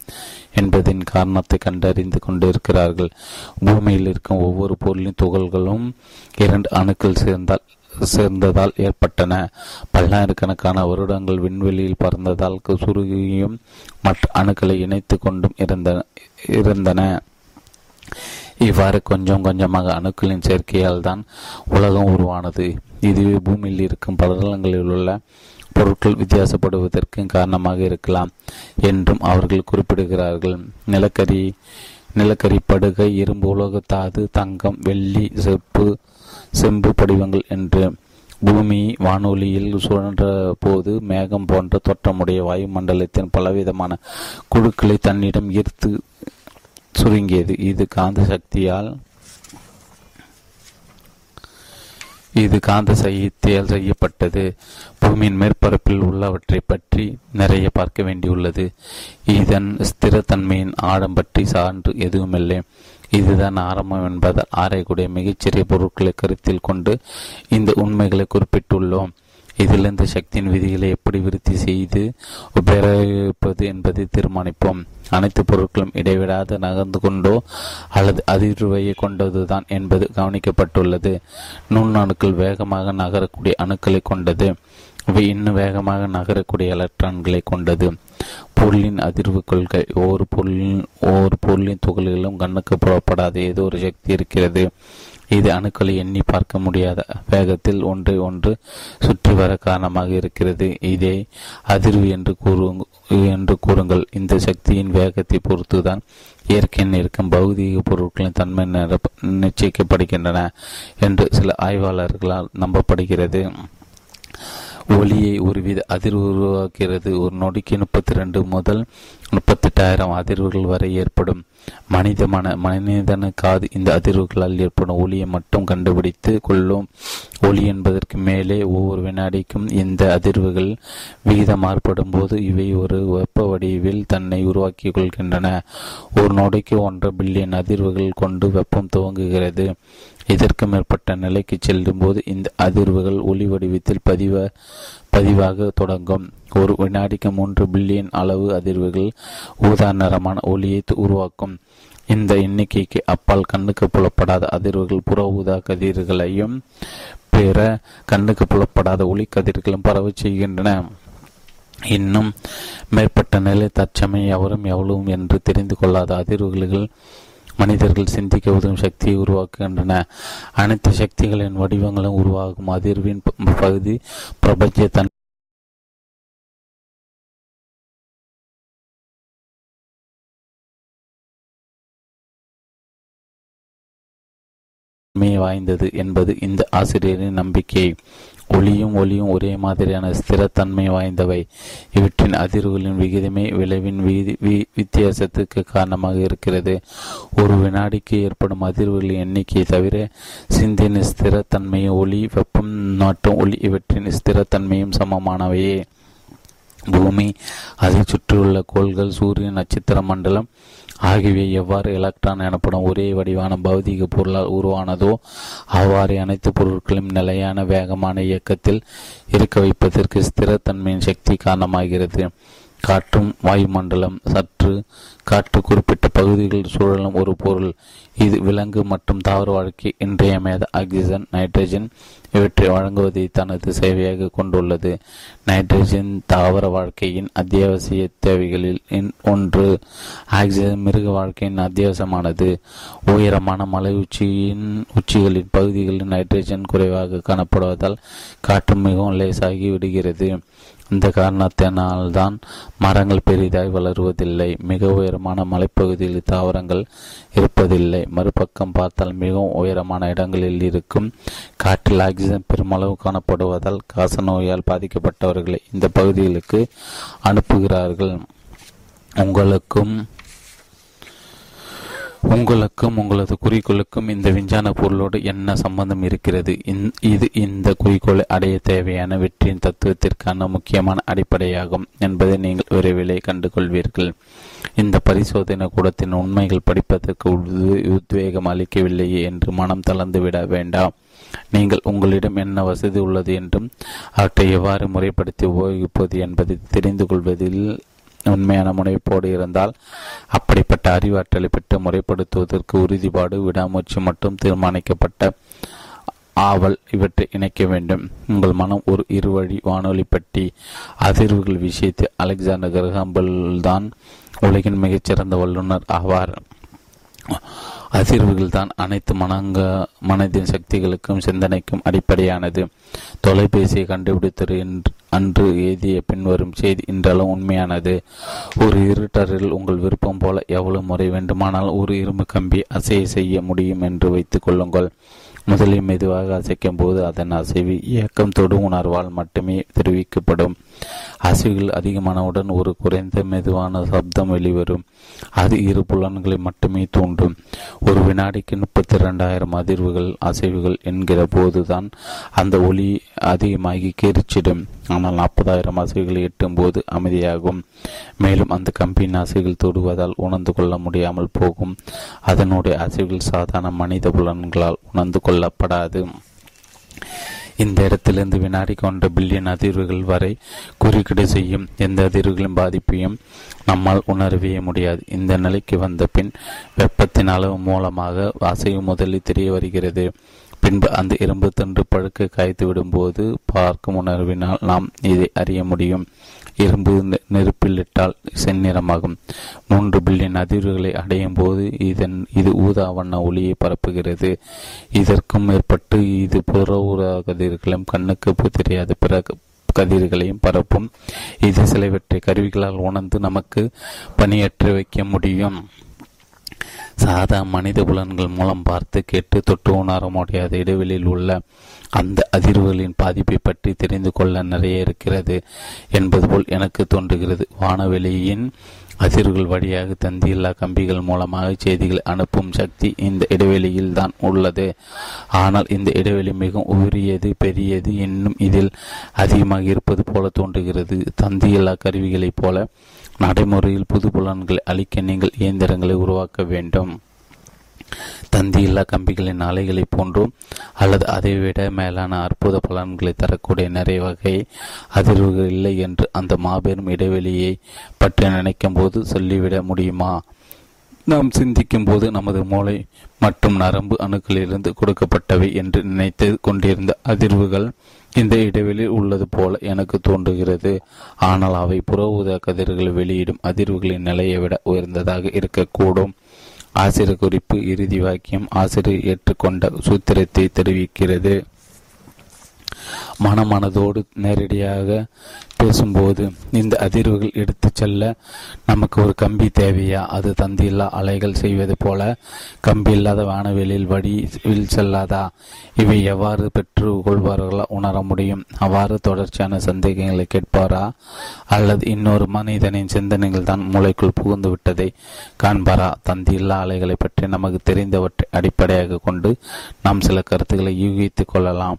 என்பதின் காரணத்தை கண்டறிந்து கொண்டிருக்கிறார்கள். பூமியில் இருக்கும் ஒவ்வொரு பொருளின் துகள்களும் இரண்டு அணுக்கள் சேர்ந்தால் சேர்ந்ததால் ஏற்பட்டன. பல்லாயிரக்கணக்கான வருடங்கள் விண்வெளியில் பறந்ததால் சுருகியும் மற்ற அணுக்களை இணைத்து கொண்டும் இருந்தன இருந்தன. இவ்வாறு கொஞ்சம் கொஞ்சமாக அணுக்களின் சேர்க்கையால் தான் உலகம் உருவானது. இதுவே பூமியில் இருக்கும் படலங்களில் உள்ள பொருட்கள் வித்தியாசப்படுவதற்கு காரணமாக இருக்கலாம் என்றும் அவர்கள் குறிப்பிடுகிறார்கள். நிலக்கரி நிலக்கரி படுகை இரும்பு உலகத்தாது தங்கம் வெள்ளி செப்பு செம்பு படிவங்கள் என்று பூமி வானொலியில் சுழன்ற போது மேகம் போன்ற தோற்றமுடைய வாயுமண்டலத்தின் பலவிதமான குழுக்களை தன்னிடம் ஈர்த்து சுருங்கியது. இது காந்த சக்தியால் இது காந்த சைத்தியால் செய்யப்பட்டது. பூமியின் மேற்பரப்பில் உள்ளவற்றை பற்றி நிறைய பார்க்க வேண்டியுள்ளது. இதன் ஸ்திரத்தன்மையின் ஆழம் பற்றி சான்று எதுவுமில்லை. இதுதான் ஆரம்பம் என்பதால் ஆராயக்கூடிய மிகச்சிறிய பொருட்களை கருத்தில் கொண்டு இந்த உண்மைகளை குறிப்பிட்டுள்ளோம். இதிலிருந்து சக்தியின் விதிகளை எப்படி விருத்தி செய்து உபயோகிப்பது என்பதை தீர்மானிப்போம். அனைத்து பொருட்களும் இடைவிடாது நகர்ந்து கொண்டோ அல்லது அதிர்வையை கொண்டதுதான் என்பது கவனிக்கப்பட்டுள்ளது. நுண்ணணுக்கள் வேகமாக நகரக்கூடிய அணுக்களை கொண்டது. அவை இன்னும் வேகமாக நகரக்கூடிய எலக்ட்ரான்களை கொண்டது. பொருளின் அதிர்வு கொள்கை ஒவ்வொரு பொருளின் ஒவ்வொரு பொருளின் துகளிலும் கண்ணுக்கு புறப்படாத ஏதோ ஒரு சக்தி இருக்கிறது. இது அணுக்களை எண்ணி பார்க்க முடியாத வேகத்தில் ஒன்றை ஒன்று சுற்றி வர காரணமாக இருக்கிறது. இதை அதிர்வு என்று கூறு என்று கூறுங்கள். இந்த சக்தியின் வேகத்தை பொறுத்துதான் இயற்கையின் இருக்கும் பௌதீக பொருட்களின் தன்மை நிச்சயிக்கப்படுகின்றன என்று சில ஆய்வாளர்களால் நம்பப்படுகிறது. ஒளியை ஒருவித அதிர்வு உருவாக்குகிறது ஒரு நொடிக்கு முப்பத்தி ரெண்டு முதல் முப்பத்தெட்டாயிரம் அதிர்வுகள் வரை ஏற்படும். மனித மன மனிதன காது இந்த அதிர்வுகளால் ஏற்படும் ஒளியை மட்டும் கண்டுபிடித்து கொள்ளும். ஒளி என்பதற்கு மேலே ஒவ்வொரு வினாடிக்கும் இந்த அதிர்வுகள் விகிதம் மாறுபடும் போது இவை ஒரு வெப்ப வடிவில் தன்னை உருவாக்கி கொள்கின்றன. ஒரு நொடிக்கு ஒன்றரை பில்லியன் அதிர்வுகள் கொண்டு வெப்பம் துவங்குகிறது. இதற்கு மேற்பட்ட நிலைக்கு செல்லும் போது இந்த அதிர்வுகள் ஒளி வடிவத்தில் பதிவ பதிவாக தொடங்கும். ஒரு வினாடிக்கு மூன்று பில்லியன் அளவு அதிர்வுகள் ஊதா நிறமான ஒளியை உருவாக்கும். இந்த எண்ணிக்கைக்கு அப்பால் கண்ணுக்கு புலப்படாத அதிர்வுகள் புற ஊதா கதிர்களையும் பிற கண்ணுக்கு புலப்படாத ஒளி கதிர்களும் பரவ செய்கின்றன. இன்னும் மேற்பட்ட நிலை தற்சமயம் எவரும் எவ்வளவும் என்று தெரிந்து கொள்ளாத அதிர்வுகள் மனிதர்கள் சிந்திக்க உதவும் சக்தியை உருவாக்குகின்றன. அனைத்து சக்திகளின் வடிவங்களும் உருவாகும். அதிர்வின் பகுதி பிரபஞ்ச தன் வாய்ந்தது என்பது இந்த ஆசிரியரின் நம்பிக்கை. ஒளியும் ஒளியும் ஒரே மாதிரியான ஸ்திரத்தன்மை வாய்ந்தவை. இவற்றின் அதிர்வுகளின் விகிதமே விளைவின் வித்தியாசத்துக்கு காரணமாக இருக்கிறது. ஒரு வினாடிக்கு ஏற்படும் அதிர்வுகளின் எண்ணிக்கையை தவிர சிந்தின் ஸ்திரத்தன்மையும் ஒளி வெப்பம் மற்றும் ஒளி இவற்றின் ஸ்திரத்தன்மையும் சமமானவையே. பூமி அதை சுற்றியுள்ள கோள்கள் சூரியன் நட்சத்திர மண்டலம் ஆகியவை எவ்வாறு எலக்ட்ரான் எனப்படும் ஒரே வடிவான பௌதிக பொருளால் உருவானதோ அவ்வாறு அனைத்து பொருட்களும் நிலையான வேகமான இயக்கத்தில் இருக்க வைப்பதற்கு ஸ்திரத்தன்மையின் சக்தி காரணமாகிறது. காற்றும் வாயுமண்டலம் சற்று காற்று குறிப்பிட்ட பகுதிகளில் சூழலும் ஒரு பொருள். இது விலங்கு மற்றும் தாவர வாழ்க்கை இன்றியமையாத ஆக்சிஜன் நைட்ரஜன் இவற்றை வழங்குவதை தனது சேவையாக கொண்டுள்ளது. நைட்ரஜன் தாவர வாழ்க்கையின் அத்தியாவசிய தேவைகளில் ஒன்று ஆக்சிஜன் மிருக வாழ்க்கையின் அத்தியாவசியமானது. உயரமான மலை உச்சியின் உச்சிகளின் பகுதிகளில் நைட்ரஜன் குறைவாக காணப்படுவதால் காற்று மிகவும் லேசாகி விடுகிறது. இந்த காரணத்தினால்தான் மரங்கள் பெரிதாய் வளருவதில்லை மிக உயரமான மலைப்பகுதியில் தாவரங்கள் இருப்பதில்லை. மறுபக்கம் பார்த்தால் மிகவும் உயரமான இடங்களில் இருக்கும் காற்றில் ஆக்சிஜன் பெருமளவு காணப்படுவதால் காச நோயால் பாதிக்கப்பட்டவர்களை இந்த பகுதிகளுக்கு அனுப்புகிறார்கள். உங்களுக்கும் உங்களுக்கும் உங்களது குறிக்கோளுக்கும் இந்த விஞ்ஞான பொருளோடு என்ன சம்பந்தம் இருக்கிறது? இது இந்த குறிக்கோளை அடைய தேவையான வெற்றியின் தத்துவத்திற்கான முக்கியமான அடிப்படையாகும் என்பதை நீங்கள் விரைவிலே கண்டுகொள்வீர்கள். இந்த பரிசோதனை கூடத்தின் உண்மைகள் படிப்பதற்கு உத்வேகம் அளிக்கவில்லையே என்று மனம் தளர்ந்துவிட வேண்டாம். நீங்கள் உங்களிடம் என்ன வசதி உள்ளது என்றும் அவற்றை எவ்வாறு முறைப்படுத்தி உபயோகிப்பது என்பதை தெரிந்து கொள்வதில் உண்மையான முனைப்போடு இருந்தால் அப்படிப்பட்ட அறிவாற்றலை பெற்று முறைப்படுத்துவதற்கு உறுதிப்பாடு விடாமுயற்சி மற்றும் தீர்மானிக்கப்பட்ட ஆவல் இவற்றை இணைக்க வேண்டும். உங்கள் மனம் ஒரு இருவழி வானொலி பற்றி அதிர்வுகள் விஷயத்தில் அலெக்சாண்டர் கிரகம்பல் தான் உலகின் மிகச்சிறந்த வல்லுநர் ஆவார். அதிர்வுகள் தான் அனைத்து மனங்க மனதின் சக்திகளுக்கும் சிந்தனைக்கும் அடிப்படையானது. தொலைபேசியை கண்டுபிடித்தது அன்று எழுதிய பின்வரும் செய்தி இன்றளவும் உண்மையானது. ஒரு இருட்டரில் உங்கள் விருப்பம் போல எவ்வளவு முறை வேண்டுமானால் ஒரு இரும்பு கம்பி அசைய செய்ய முடியும் என்று வைத்துக் கொள்ளுங்கள். முதலில் மெதுவாக அசைக்கும் போது அதன் அசைவு இயக்கம் தொடு உணர்வால் மட்டுமே தெரிவிக்கப்படும். அசைவுகள் அதிகமானவுடன் ஒரு குறைந்த மெதுவான சப்தம் வெளிவரும். அது இரு புலன்களை மட்டுமே தூண்டும். ஒரு வினாடிக்கு முப்பத்தி இரண்டாயிரம் அதிர்வுகள் அசைவுகள் என்கிற போதுதான் அந்த ஒளி அதிகமாகி கெரிச்சிடும். ஆனால் நாற்பதாயிரம் அசைவுகளை எட்டும் போது அமைதியாகும். மேலும் அந்த கம்பியின் அசைகள் தொடுவதால் உணர்ந்து கொள்ள முடியாமல் போகும். அதனுடைய அசைவுகள் சாதாரண மனித புலன்களால் உணர்ந்து கொள்ளப்படாது. இந்த இடத்திலிருந்து வினாடி கொண்ட பில்லியன் அதிர்வுகள் வரை குறுக்கீடு செய்யும் எந்த அதிர்வுகளின் பாதிப்பையும் நம்மால் உணரவே முடியாது. இந்த நிலைக்கு வந்த பின் வெப்பத்தின் அளவு மூலமாக அசைவு முதலில் தெரிய வருகிறது. பின்பு அந்த இரும்பு தண்டு பழுக்க காய்த்து விடும்போது பார்க்கும் உணர்வினால் நாம் இதை அறிய முடியும். இரும்பு நெருப்பில் இட்டால் செந்நிறமாகும். மூன்று பில்லியன் அதிர்வுகளை அடையும் போது இதன் இது ஊதா வண்ண ஒளியை பரப்புகிறது. இதற்கும் மேற்பட்டு இது புற ஊதா கதிர்களும் கண்ணுக்கு தெரியாத பிற கதிர்களையும் பரப்பும். இது சிலவற்றை கருவிகளால் உணர்ந்து நமக்கு பணியாற்றி வைக்க முடியும். சாதா மனித புலன்கள் மூலம் பார்த்து கேட்டு தொட்டு உணர முடியாத இடைவெளியில் உள்ள அந்த அதிர்வுகளின் பாதிப்பை பற்றி தெரிந்து கொள்ள நிறைய இருக்கிறது என்பது போல் எனக்கு தோன்றுகிறது. வானவெளியின் அதிர்வுகள் வழியாக தந்தியில்லா கம்பிகள் மூலமாக செய்திகளை அனுப்பும் சக்தி இந்த இடைவெளியில் தான் உள்ளது. ஆனால் இந்த இடைவெளி மிகவும் உரியது பெரியது. இன்னும் இதில் அதிகமாக இருப்பது போல தோன்றுகிறது. தந்தியில்லா கருவிகளைப் போல நடைமுறையில் புது புலன்களை அளிக்க நீங்கள் இயந்திரங்களை உருவாக்க வேண்டும். தந்தியில்லா கம்பிகளின் ஆலைகளைப் போன்றும் அல்லது அதைவிட மேலான அற்புத பலன்களை தரக்கூடிய நிறைய வகை அதிர்வுகள் இல்லை என்று அந்த மாபெரும் இடைவெளியை பற்றி நினைக்கும் போது சொல்லிவிட முடியுமா? நாம் சிந்திக்கும் போது நமது மூளை மற்றும் நரம்பு அணுக்களிலிருந்து கொடுக்கப்பட்டவை என்று நினைத்து கொண்டிருந்த அதிர்வுகள் இந்த இடைவெளியில் உள்ளது போல எனக்கு தோன்றுகிறது. ஆனால் அவை புற ஊதா கதிர்கள் வெளியிடும் அதிர்வுகளின் நிலையை விட உயர்ந்ததாக இருக்கக்கூடும். ஆசிரியர் குறிப்பு இறுதி வாக்கியம் ஆசிரியர் ஏற்றுக்கொண்ட சூத்திரத்தை தெரிவிக்கிறது. மனமனதோடு நேரடியாக பேசும்போது இந்த அதிர்வுகள் எடுத்து செல்ல நமக்கு ஒரு கம்பி தேவையா? அது தந்தியில்லா அலைகள் செய்வது போல கம்பி இல்லாத வானவெளியில் வடிவில் செல்லாதா? இவை எவ்வாறு பெற்று கொள்வார்களா உணர முடியும். அவ்வாறு தொடர்ச்சியான சந்தேகங்களை கேட்பாரா? அல்லது இன்னொரு மனிதனின் சிந்தனைகள் தான் மூளைக்குள் புகுந்து விட்டதை காண்பாரா? தந்தியில்லா அலைகளை பற்றி நமக்கு தெரிந்தவற்றை அடிப்படையாக கொண்டு நாம் சில கருத்துக்களை யூகித்துக் கொள்ளலாம்.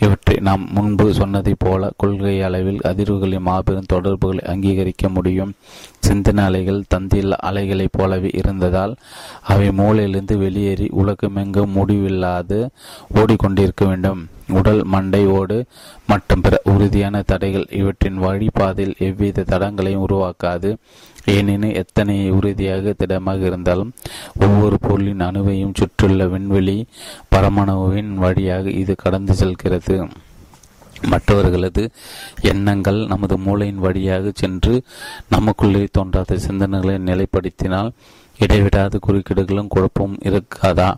இவற்றை நாம் முன்பு சொன்னதைப் போல கொள்கை அளவில் அதிர்வுகளின் மாபெரும் தொடர்புகளை அங்கீகரிக்க முடியும். சிந்தனை அலைகள் தந்தில் அலைகளைப் போலவே இருந்ததால் அவை மூளையிலிருந்து வெளியேறி உலகமெங்கும் முடிவில்லாது ஓடிக்கொண்டிருக்க வேண்டும். உடல் மண்டை ஓடு மற்றும் பிற உறுதியான தடைகள் இவற்றின் வழிபாதையில் எவ்வித தடங்களையும் உருவாக்காது. ஏனெனில் எத்தனை உறுதியாக திடமாக இருந்தாலும் ஒவ்வொரு பொருளின் அணுவையும் சுற்றியுள்ள விண்வெளி பரமணுவின் வழியாக இது கடந்து செல்கிறது. மற்றவர்களது எண்ணங்கள் நமது மூளையின் வழியாக சென்று நமக்குள்ளே தோன்றாத சிந்தனைகளை நிலைப்படுத்தினால் இடைவிடாத குறுக்கீடுகளும் குழப்பமும் இருக்காதா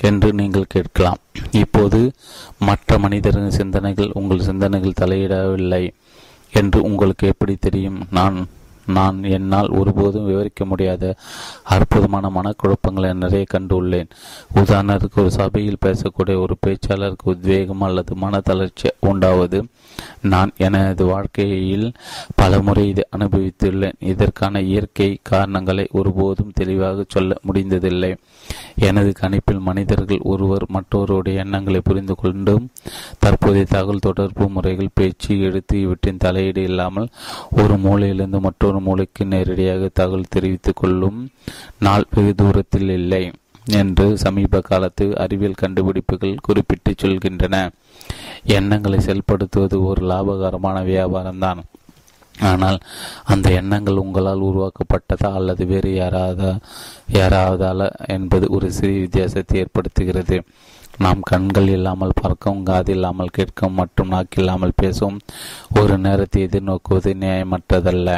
என்று நீங்கள் கேட்கலாம். இப்போது மற்ற மனிதரின் சிந்தனைகள் உங்கள் சிந்தனைகள் தலையிடவில்லை என்று உங்களுக்கு எப்படி தெரியும்? நான் நான் என்னால் ஒருபோதும் விவரிக்க முடியாத அற்புதமான மனக்குழப்பங்களை நிறைய கண்டுள்ளேன். உதாரணத்துக்கு ஒரு சபையில் பேசக்கூடிய ஒரு பேச்சாளருக்கு உத்வேகம் அல்லது மன தளர்ச்சி உண்டாவது நான் எனது வாழ்க்கையில் பலமுறை இதை அனுபவித்துள்ளேன். இதற்கான இயற்கை காரணங்களை ஒருபோதும் தெளிவாக சொல்ல முடிந்ததில்லை. எனது கணிப்பில் மனிதர்கள் ஒருவர் மற்றொருடைய எண்ணங்களை புரிந்து கொண்டும் தற்போதைய தகவல் தொடர்பு முறைகள் பேச்சு எடுத்து இவற்றின் தலையீடு இல்லாமல் ஒரு மூலையிலிருந்து மற்றொரு மூளைக்கு நேரடியாக தகவல் தெரிவித்துக் கொள்ளும் நாள் வெகு தூரத்தில் இல்லை என்று சமீப காலத்து அறிவியல் கண்டுபிடிப்புகள் குறிப்பிட்டு சொல்கின்றன. எண்ணங்களை செயல்படுத்துவது ஒரு லாபகரமான வியாபாரம்தான். ஆனால் அந்த எண்ணங்கள் உங்களால் உருவாக்கப்பட்டதா அல்லது வேறு யாராவதா யாராவதால என்பது ஒரு சிறிய வித்தியாசத்தை ஏற்படுத்துகிறது. நாம் கண்கள் இல்லாமல் பார்க்கவும் காது இல்லாமல் கேட்கவும் மற்றும் நாக்கில்லாமல் பேசவும் ஒரு நேரத்தை எதிர்நோக்குவது நியாயமற்றதல்ல.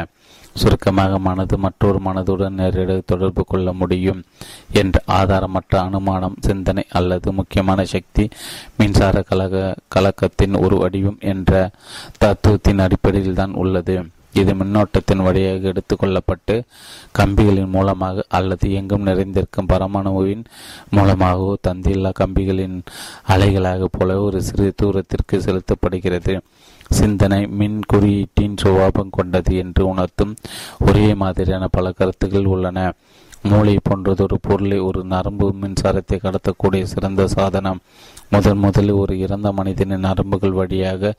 சுருக்கமாக மனது மற்றொரு மனதுடன் நேரடியாக தொடர்பு கொள்ள முடியும் என்ற ஆதாரமற்ற அனுமானம் சிந்தனை அல்லது முக்கியமான சக்தி மின்சார கலக கலக்கத்தின் ஒரு வடிவம் என்ற தத்துவத்தின் அடிப்படையில் தான் உள்ளது. இது மின்னோட்டத்தின் வழியாக எடுத்துக்கொள்ளப்பட்டு கம்பிகளின் மூலமாக அல்லது எங்கும் நிறைந்திருக்கும் பரமாணுவின் மூலமாகவோ தந்தில்லா கம்பிகளின் அலைகளாக போல ஒரு சிறு தூரத்திற்கு செலுத்தப்படுகிறது. சிந்தனை மின் குறியீட்டின் சுவாபம் கொண்டது என்று உணர்த்தும் ஒரே மாதிரியான பல கருத்துக்கள் உள்ளன. மூளை போன்றதொரு பொருளை ஒரு நரம்பு மின்சாரத்தை கடத்தக்கூடிய சிறந்த சாதனம். முதன் முதலில் ஒரு இறந்த மனிதனின் நரம்புகள் வழியாக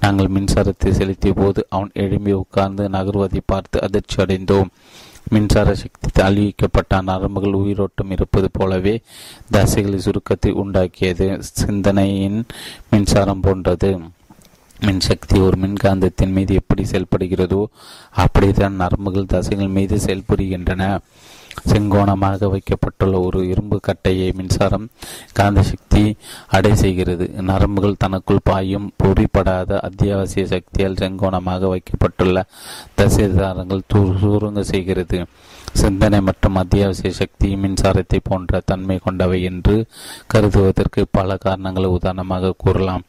நாங்கள் மின்சாரத்தை செலுத்திய போது அவன் எழும்பி உட்கார்ந்து நகர்வதை பார்த்து அதிர்ச்சி அடைந்தோம். மின்சார சக்தி அழிவிக்கப்பட்ட நரம்புகள் உயிரோட்டம் இருப்பது போலவே தசைகளின் சுருக்கத்தை உண்டாக்கியது. சிந்தனையின் மின்சாரம் போன்றது. மின்சக்தி ஒரு மின்காந்தத்தின் மீது எப்படி செயல்படுகிறதோ அப்படித்தான் நரம்புகள் தசைகள் மீது செயல்படுகின்றன செங்கோணமாக வைக்கப்பட்டுள்ள ஒரு இரும்பு கட்டையை மின்சாரம் காந்த சக்தி அடை செய்கிறது. நரம்புகள் தனக்குள் பாயும் பொறிப்படாத அத்தியாவசிய சக்தியால் செங்கோணமாக வைக்கப்பட்டுள்ள தசைதாரங்கள் சுருங்க செய்கிறது. சிந்தனை மற்றும் அத்தியாவசிய சக்தி மின்சாரத்தை போன்ற தன்மை கொண்டவை என்று கருதுவதற்கு பல காரணங்களை உதாரணமாக கூறலாம்.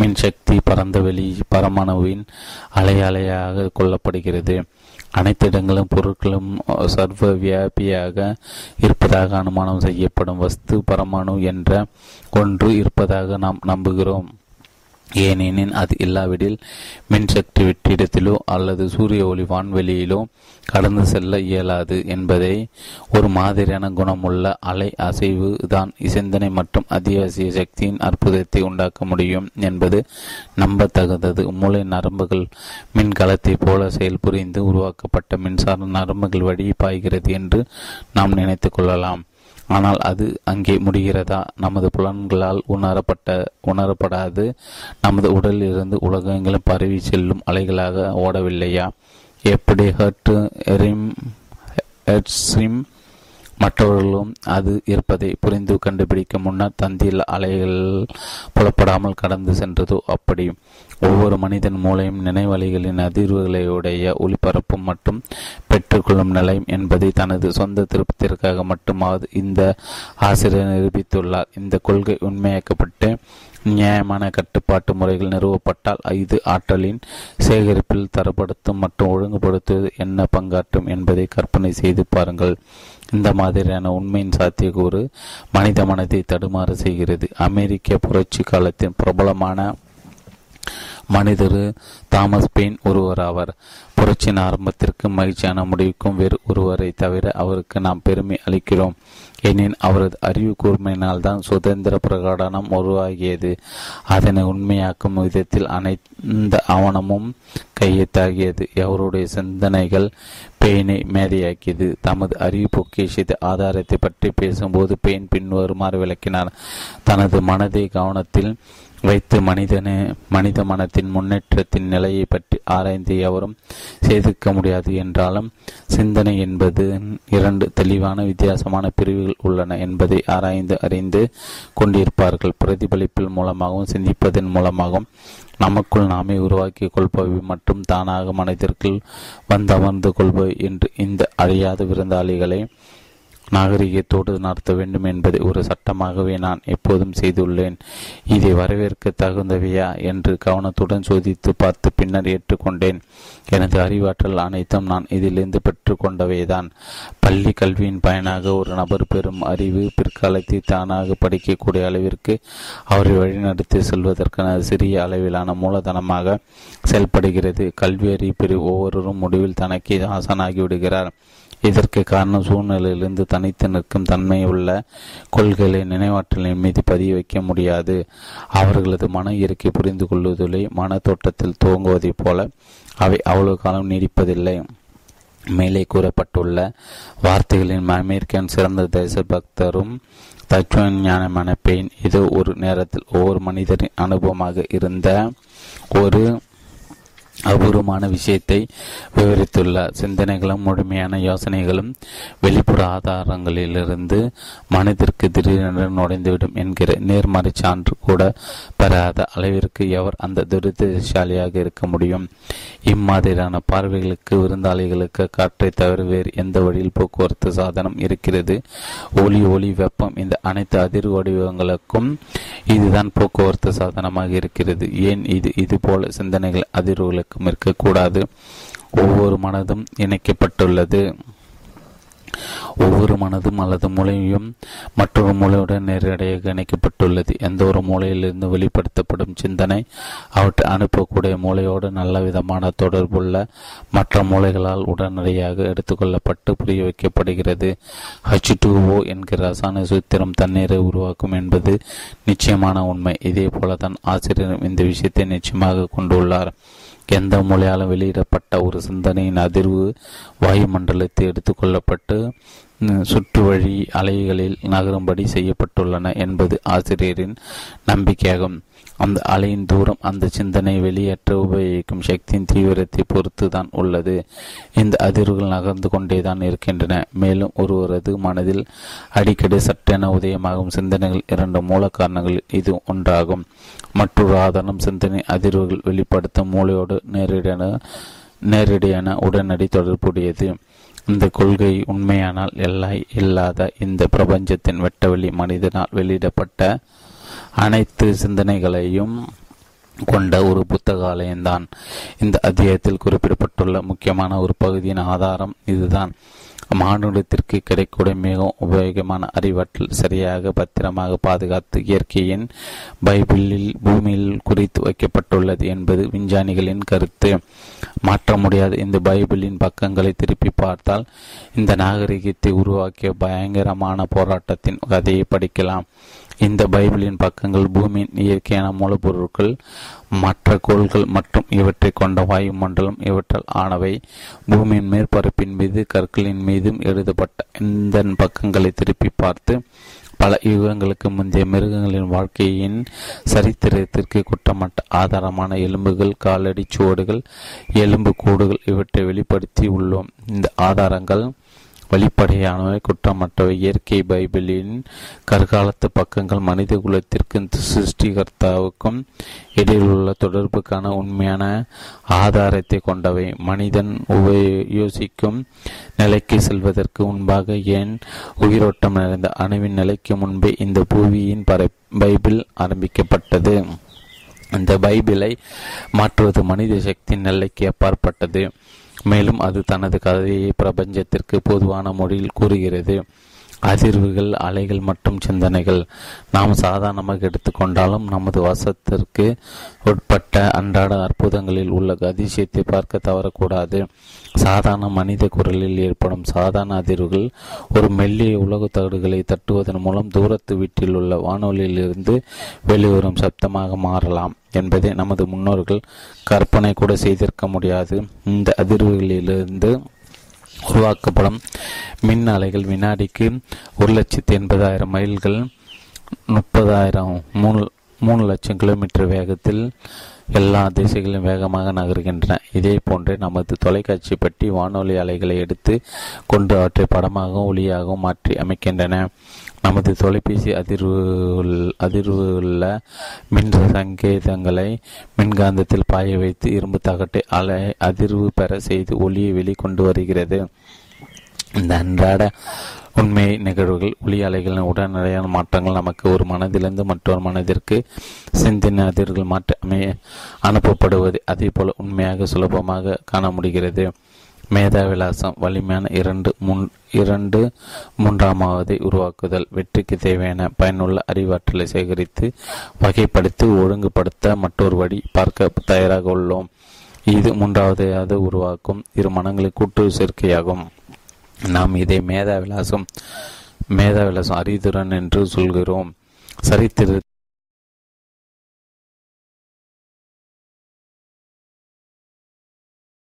மின்சக்தி பரந்த வெளி பரமாணுவின் அலை அலையாக கொள்ளப்படுகிறது. அனைத்து இடங்களும் பொருட்களும் சர்வ வியாபியாக இருப்பதாக அனுமானம் செய்யப்படும் வஸ்து பரமாணு என்ற ஒன்று இருப்பதாக நாம் நம்புகிறோம். ஏனெனில் அது இல்லாவிடில் மின்சக்தி வெற்றிடத்திலோ அல்லது சூரிய ஒளி வான்வெளியிலோ கடந்து செல்ல இயலாது என்பதை ஒரு மாதிரியான குணமுள்ள அலை அசைவு தான் சிந்தனை மற்றும் அத்தியாவசிய சக்தியின் அற்புதத்தை உண்டாக்க முடியும் என்பது நம்பத்தகுந்தது. மூளை நரம்புகள் மின்கலத்தை போல செயல்புரிந்து உருவாக்கப்பட்ட மின்சார நரம்புகள் வழி பாய்கிறது என்று நாம் நினைத்து கொள்ளலாம். ஆனால் அது அங்கே முடிகிறதா? நமது புலன்களால் உணரப்பட்ட உணரப்படாது. நமது உடலில் இருந்து உலகங்களும் பரவி செல்லும் அலைகளாக ஓடவில்லையா? எப்படி ஹர்ட் எரிம் ஹெட்ஸ்ரிம் மற்றவர்களும் அது இருப்பதை புரிந்து கண்டுபிடிக்க முன்னர் தந்தியில் அலைகள் புலப்படாமல் கடந்து சென்றதோ அப்படி. ஒவ்வொரு மனிதன் மூலையும் நினைவலைகளின் அதிர்வுகளையுடைய ஒளிபரப்பும் மற்றும் பெற்றுக்கொள்ளும் நிலையம் என்பதை தனது சொந்த திருப்திற்காக மட்டுமாவது இந்த ஆசிரியர் நிரூபித்துள்ளார். இந்த கொள்கை உண்மையாக்கப்பட்டு நியாயமான கட்டுப்பாட்டு முறைகள் நிறுவப்பட்டால் இது ஆற்றலின் சேகரிப்பில் தரப்படுத்தும் மற்றும் ஒழுங்குபடுத்துவது என்ன பங்காற்றும் என்பதை கற்பனை செய்து பாருங்கள். இந்த மாதிரியான உண்மையின் சாத்தியக்கூறு மனித மனதை தடுமாறு செய்கிறது. அமெரிக்க புரட்சி காலத்தின் பிரபலமான மனிதர் தாமஸ் பெயின் ஒருவர் ஆவார். புரட்சியின் ஆரம்பத்திற்கு மகிழ்ச்சியான முடிவுக்கும் வேறு ஒருவரை தவிர அவருக்கு நாம் பெருமை அளிக்கிறோம். எனின் அவரது அறிவு கூர்மையினால் தான் சுதந்திர பிரகடனம் உருவாகியது. அதனை உண்மையாக்கும் விதத்தில் அனைந்த ஆவணமும் கையெத்தாகியது அவருடைய சிந்தனைகள் பெயினை மேதையாக்கியது. தமது அறிவு பொக்கிஷத்தை ஆதாரத்தை பற்றி பேசும்போது பெயின் பின்வருமாறு விளக்கினார். தனது மனதை கவனத்தில் வைத்து மனிதனே மனித மனத்தின் முன்னேற்றத்தின் நிலையை பற்றி ஆராய்ந்து எவரும் செய்திருக்க முடியாது என்றாலும் சிந்தனை என்பது இரண்டு தெளிவான வித்தியாசமான பிரிவுகள் உள்ளன என்பதை ஆராய்ந்து அறிந்து கொண்டிருப்பார்கள். பிரதிபலிப்பில் மூலமாகவும் சிந்திப்பதன் மூலமாகவும் நமக்குள் நாமே உருவாக்கி கொள்பவை மற்றும் தானாக மனதிற்குள் வந்து அமர்ந்து கொள்பவை என்று இந்த அழியாத விருந்தாளிகளை நாகரிகத்தோடு நடத்த வேண்டும் என்பதை ஒரு சட்டமாகவே நான் எப்போதும் செய்துள்ளேன். இதை வரவேற்க தகுந்தவையா என்று கவனத்துடன் சோதித்து பார்த்து பின்னர் ஏற்றுக்கொண்டேன். எனது அறிவாற்றல் அனைத்தும் நான் இதிலிருந்து பெற்றுக்கொண்டவைதான். பள்ளி கல்வியின் பயனாக ஒரு நபர் பெறும் அறிவு பிற்காலத்தில் தானாக படிக்கக்கூடிய அளவிற்கு அவரை வழிநடத்தி செல்வதற்கான சிறிய அளவிலான மூலதனமாக செயல்படுகிறது. கல்வி அறிவு ஒவ்வொருவரும் முடிவில் தனக்கே ஆசனாகிவிடுகிறார். விடுகிறார் இதற்கு காரணம் சூழ்நிலையிலிருந்து தனித்து நிற்கும் தன்மை உள்ள கொள்கைகளை நினைவாற்றலின் மீது பதிய வைக்க முடியாது. அவர்களது மன இயற்கை புரிந்து கொள்வதில்லை மன தோட்டத்தில் துவங்குவதைப் போல அவை அவ்வளவு காலம் நீடிப்பதில்லை. மேலே கூறப்பட்டுள்ள வார்த்தைகளின் அமெரிக்கன் சிறந்த தேசபக்தரும் தத்துவ ஞானமான பெயின் இது ஒரு நேரத்தில் ஒவ்வொரு மனிதரின் அனுபவமாக இருந்த ஒரு அபூர்வமான விஷயத்தை விவரித்துள்ளார் சிந்தனைகளும் முழுமையான யோசனைகளும் வெளிப்புற ஆதாரங்களிலிருந்து மனதிற்கு திடீரென்று நுழைந்துவிடும் என்கிற நேர்மறை சான்று கூட பெறாத அளவிற்கு எவர் அந்த துரிதசாலியாக இருக்க முடியும். இம்மாதிரியான பார்வைகளுக்கு விருந்தாளிகளுக்கு காற்றை தவிர வேறு எந்த வழியில் போக்குவரத்து சாதனம் இருக்கிறது? ஒளி ஒளி வெப்பம் இந்த அனைத்து அதிர்வு வடிவங்களுக்கும் இதுதான் போக்குவரத்து சாதனமாக இருக்கிறது. ஏன் இது இது போல சிந்தனைகள் அதிர்வுகளுக்கும் இருக்கக்கூடாது. ஒவ்வொரு மனதும் இணைக்கப்பட்டுள்ளது. ஒவ்வொரு மனதும் அல்லது மூளையும் மற்றொரு மூளையுடன் நேரடியாக இணைக்கப்பட்டுள்ளது. எந்த ஒரு மூளையிலிருந்து வெளிப்படுத்தப்படும் சிந்தனை அவற்றை அனுப்பக்கூடிய மூளையோடு நல்ல விதமான தொடர்புள்ள மற்ற மூளைகளால் உடனடியாக எடுத்துக்கொள்ளப்பட்டு புரிய வைக்கப்படுகிறது. ஹச் டூஓ என்கிற ரசாயன சூத்திரம் தண்ணீரை உருவாக்கும் என்பது நிச்சயமான உண்மை. இதே போலதான் ஆசிரியரும் இந்த விஷயத்தை நிச்சயமாக கொண்டுள்ளார். எந்த மொழியாலும் வெளியிடப்பட்ட ஒரு சிந்தனையின் அதிர்வு வாயுமண்டலத்தை எடுத்துக்கொள்ளப்பட்டு சுற்று வழி அலைகளில் நகரும்படி செய்யப்பட்டுள்ளன என்பது ஆசிரியரின் நம்பிக்கையாகும். அந்த அலையின் தூரம் அந்த சிந்தனை வெளியேற்ற உபயோகிக்கும் சக்தியின் தீவிரத்தை பொறுத்து தான் உள்ளது. இந்த அதிர்வுகள் நகர்ந்து கொண்டே தான் இருக்கின்றன. மேலும் ஒருவரது மனதில் அடிக்கடி சட்டென உதயமாகும் சிந்தனைகள் இரண்டு மூல காரணங்களில் இது ஒன்றாகும். மற்றொரு ஆதாரம் சிந்தனை அதிர்வுகள் வெளிப்படுத்தும் மூளையோடு நேரடியான நேரடியான உடனடி தொடர்புடையது. இந்த கொள்கை உண்மையானால் எல்லாம் இல்லாத இந்த பிரபஞ்சத்தின் வெட்டவெளி மனிதனால் வெளியிடப்பட்ட அனைத்து சிந்தனைகளையும் கொண்ட ஒரு புத்தகாலயம்தான். இந்த அத்தியாயத்தில் குறிப்பிடப்பட்டுள்ள முக்கியமான ஒரு பகுதியின் ஆதாரம் இதுதான். மானுடத்திற்கு கிடைக்கூடிய மிகவும் உபயோகமான அறிவாற்றல் சரியாக பத்திரமாக பாதுகாத்து இயற்கையின் பைபிளில் பூமியில் குறித்து வைக்கப்பட்டுள்ளது என்பது விஞ்ஞானிகளின் கருத்து. மாற்ற முடியாது. இந்த பைபிளின் பக்கங்களை திருப்பி பார்த்தால் இந்த நாகரிகத்தை உருவாக்கிய பயங்கரமான போராட்டத்தின் கதையை படிக்கலாம். இந்த பைபிளின் பக்கங்கள் பூமியின் இயற்கையான மூலப்பொருட்கள் மற்ற கோள்கள் மற்றும் இவற்றை கொண்ட வாயுமண்டலம் இவற்றால் ஆனவை பூமியின் மேற்பரப்பின் மீது கற்களின் மீதும் எழுதப்பட்ட இந்த பக்கங்களை திருப்பி பார்த்து பல யுகங்களுக்கு முந்தைய மிருகங்களின் வாழ்க்கையின் சரித்திரத்திற்கு குற்றமற்ற ஆதாரமான எலும்புகள் காலடி சுவடுகள் எலும்பு கூடுகள் இவற்றை வெளிப்படுத்தி உள்ளோம். இந்த ஆதாரங்கள் வெளிப்படையானவை குற்றமற்றவை. இயற்கை பைபிளின் கற்காலத்து பக்கங்கள் மனித குலத்திற்கும் சிருஷ்டிகர்த்தாவுக்கும் இடையில் உள்ள தொடர்புக்கான உண்மையான ஆதாரத்தை கொண்டவை. மனிதன் யோசிக்கும் நிலைக்கு செல்வதற்கு முன்பாக ஏன் உயிரோட்டம் நிறைந்த அணுவின் நிலைக்கு முன்பே இந்த பூமியின் பைபிள் ஆரம்பிக்கப்பட்டது? இந்த பைபிளை மாற்றுவது மனித சக்தியின் நிலைக்கு அப்பாற்பட்டது. மேலும் அது தனது கதையை பிரபஞ்சத்திற்கு பொதுவான மொழியில் கூறுகிறது. அதிர்வுகள் அலைகள் மற்றும் சிந்தனைகள் நாம் சாதாரணமாக எடுத்துக்கொண்டாலும் நமது வசத்திற்கு உட்பட்ட அன்றாட அற்புதங்களில் உள்ள அதிசயத்தை பார்க்க தவறக்கூடாது. சாதாரண மனித குரலில் ஏற்படும் சாதாரண அதிர்வுகள் ஒரு மெல்லிய உலக தகடுகளை தட்டுவதன் மூலம் தூரத்து வீட்டில் உள்ள வானொலியிலிருந்து வெளிவரும் சப்தமாக மாறலாம் என்பதை நமது முன்னோர்கள் கற்பனை கூட செய்திருக்க முடியாது. இந்த அதிர்வுகளிலிருந்து உருவாக்கப்படும் மின் அலைகள் வினாடிக்கு ஒரு லட்சத்தி எண்பதாயிரம் மைல்கள் முப்பதாயிரம் மூணு மூணு லட்சம் கிலோமீட்டர் வேகத்தில் எல்லா திசைகளும் வேகமாக நகர்கின்றன. இதே போன்றே நமது தொலைக்காட்சி பற்றி வானொலி அலைகளை எடுத்து கொண்டு அவற்றை படமாகவும் ஒளியாகவும் மாற்றி அமைக்கின்றன. நமது தொலைபேசி அதிர்வு அதிர்வுள்ள மின் சங்கேதங்களை மின்காந்தத்தில் பாய வைத்து இரும்பு தகட்டை அலை அதிர்வு பெற செய்து ஒளியை வெளிக்கொண்டு வருகிறது. இந்த அன்றாட உண்மை நிகழ்வுகள் ஒளி அலைகளின் உடனடியான மாற்றங்கள் நமக்கு ஒரு மனதிலிருந்து மற்றொரு மனதிற்கு சிந்தின அதிர்கள் மாற்ற அனுப்பப்படுவது அதே போல உண்மையாக சுலபமாக காண முடிகிறது. மேதாவிலாசம் வலிமையான இரண்டு முன் இரண்டு மூன்றாமாவதை உருவாக்குதல் வெற்றிக்கு தேவையான பயனுள்ள அறிவாற்றலை சேகரித்து வகைப்படுத்தி ஒழுங்குபடுத்த மற்றொரு வழி பார்க்க தயாராக உள்ளோம். இது மூன்றாவதையாவது உருவாக்கும் இரு மனங்களை கூட்டு சேர்க்கையாகும். நாம் இதை மேதாவிலாசம் மேதாவிலாசம் அறிதுரன் என்று சொல்கிறோம். சரித்திர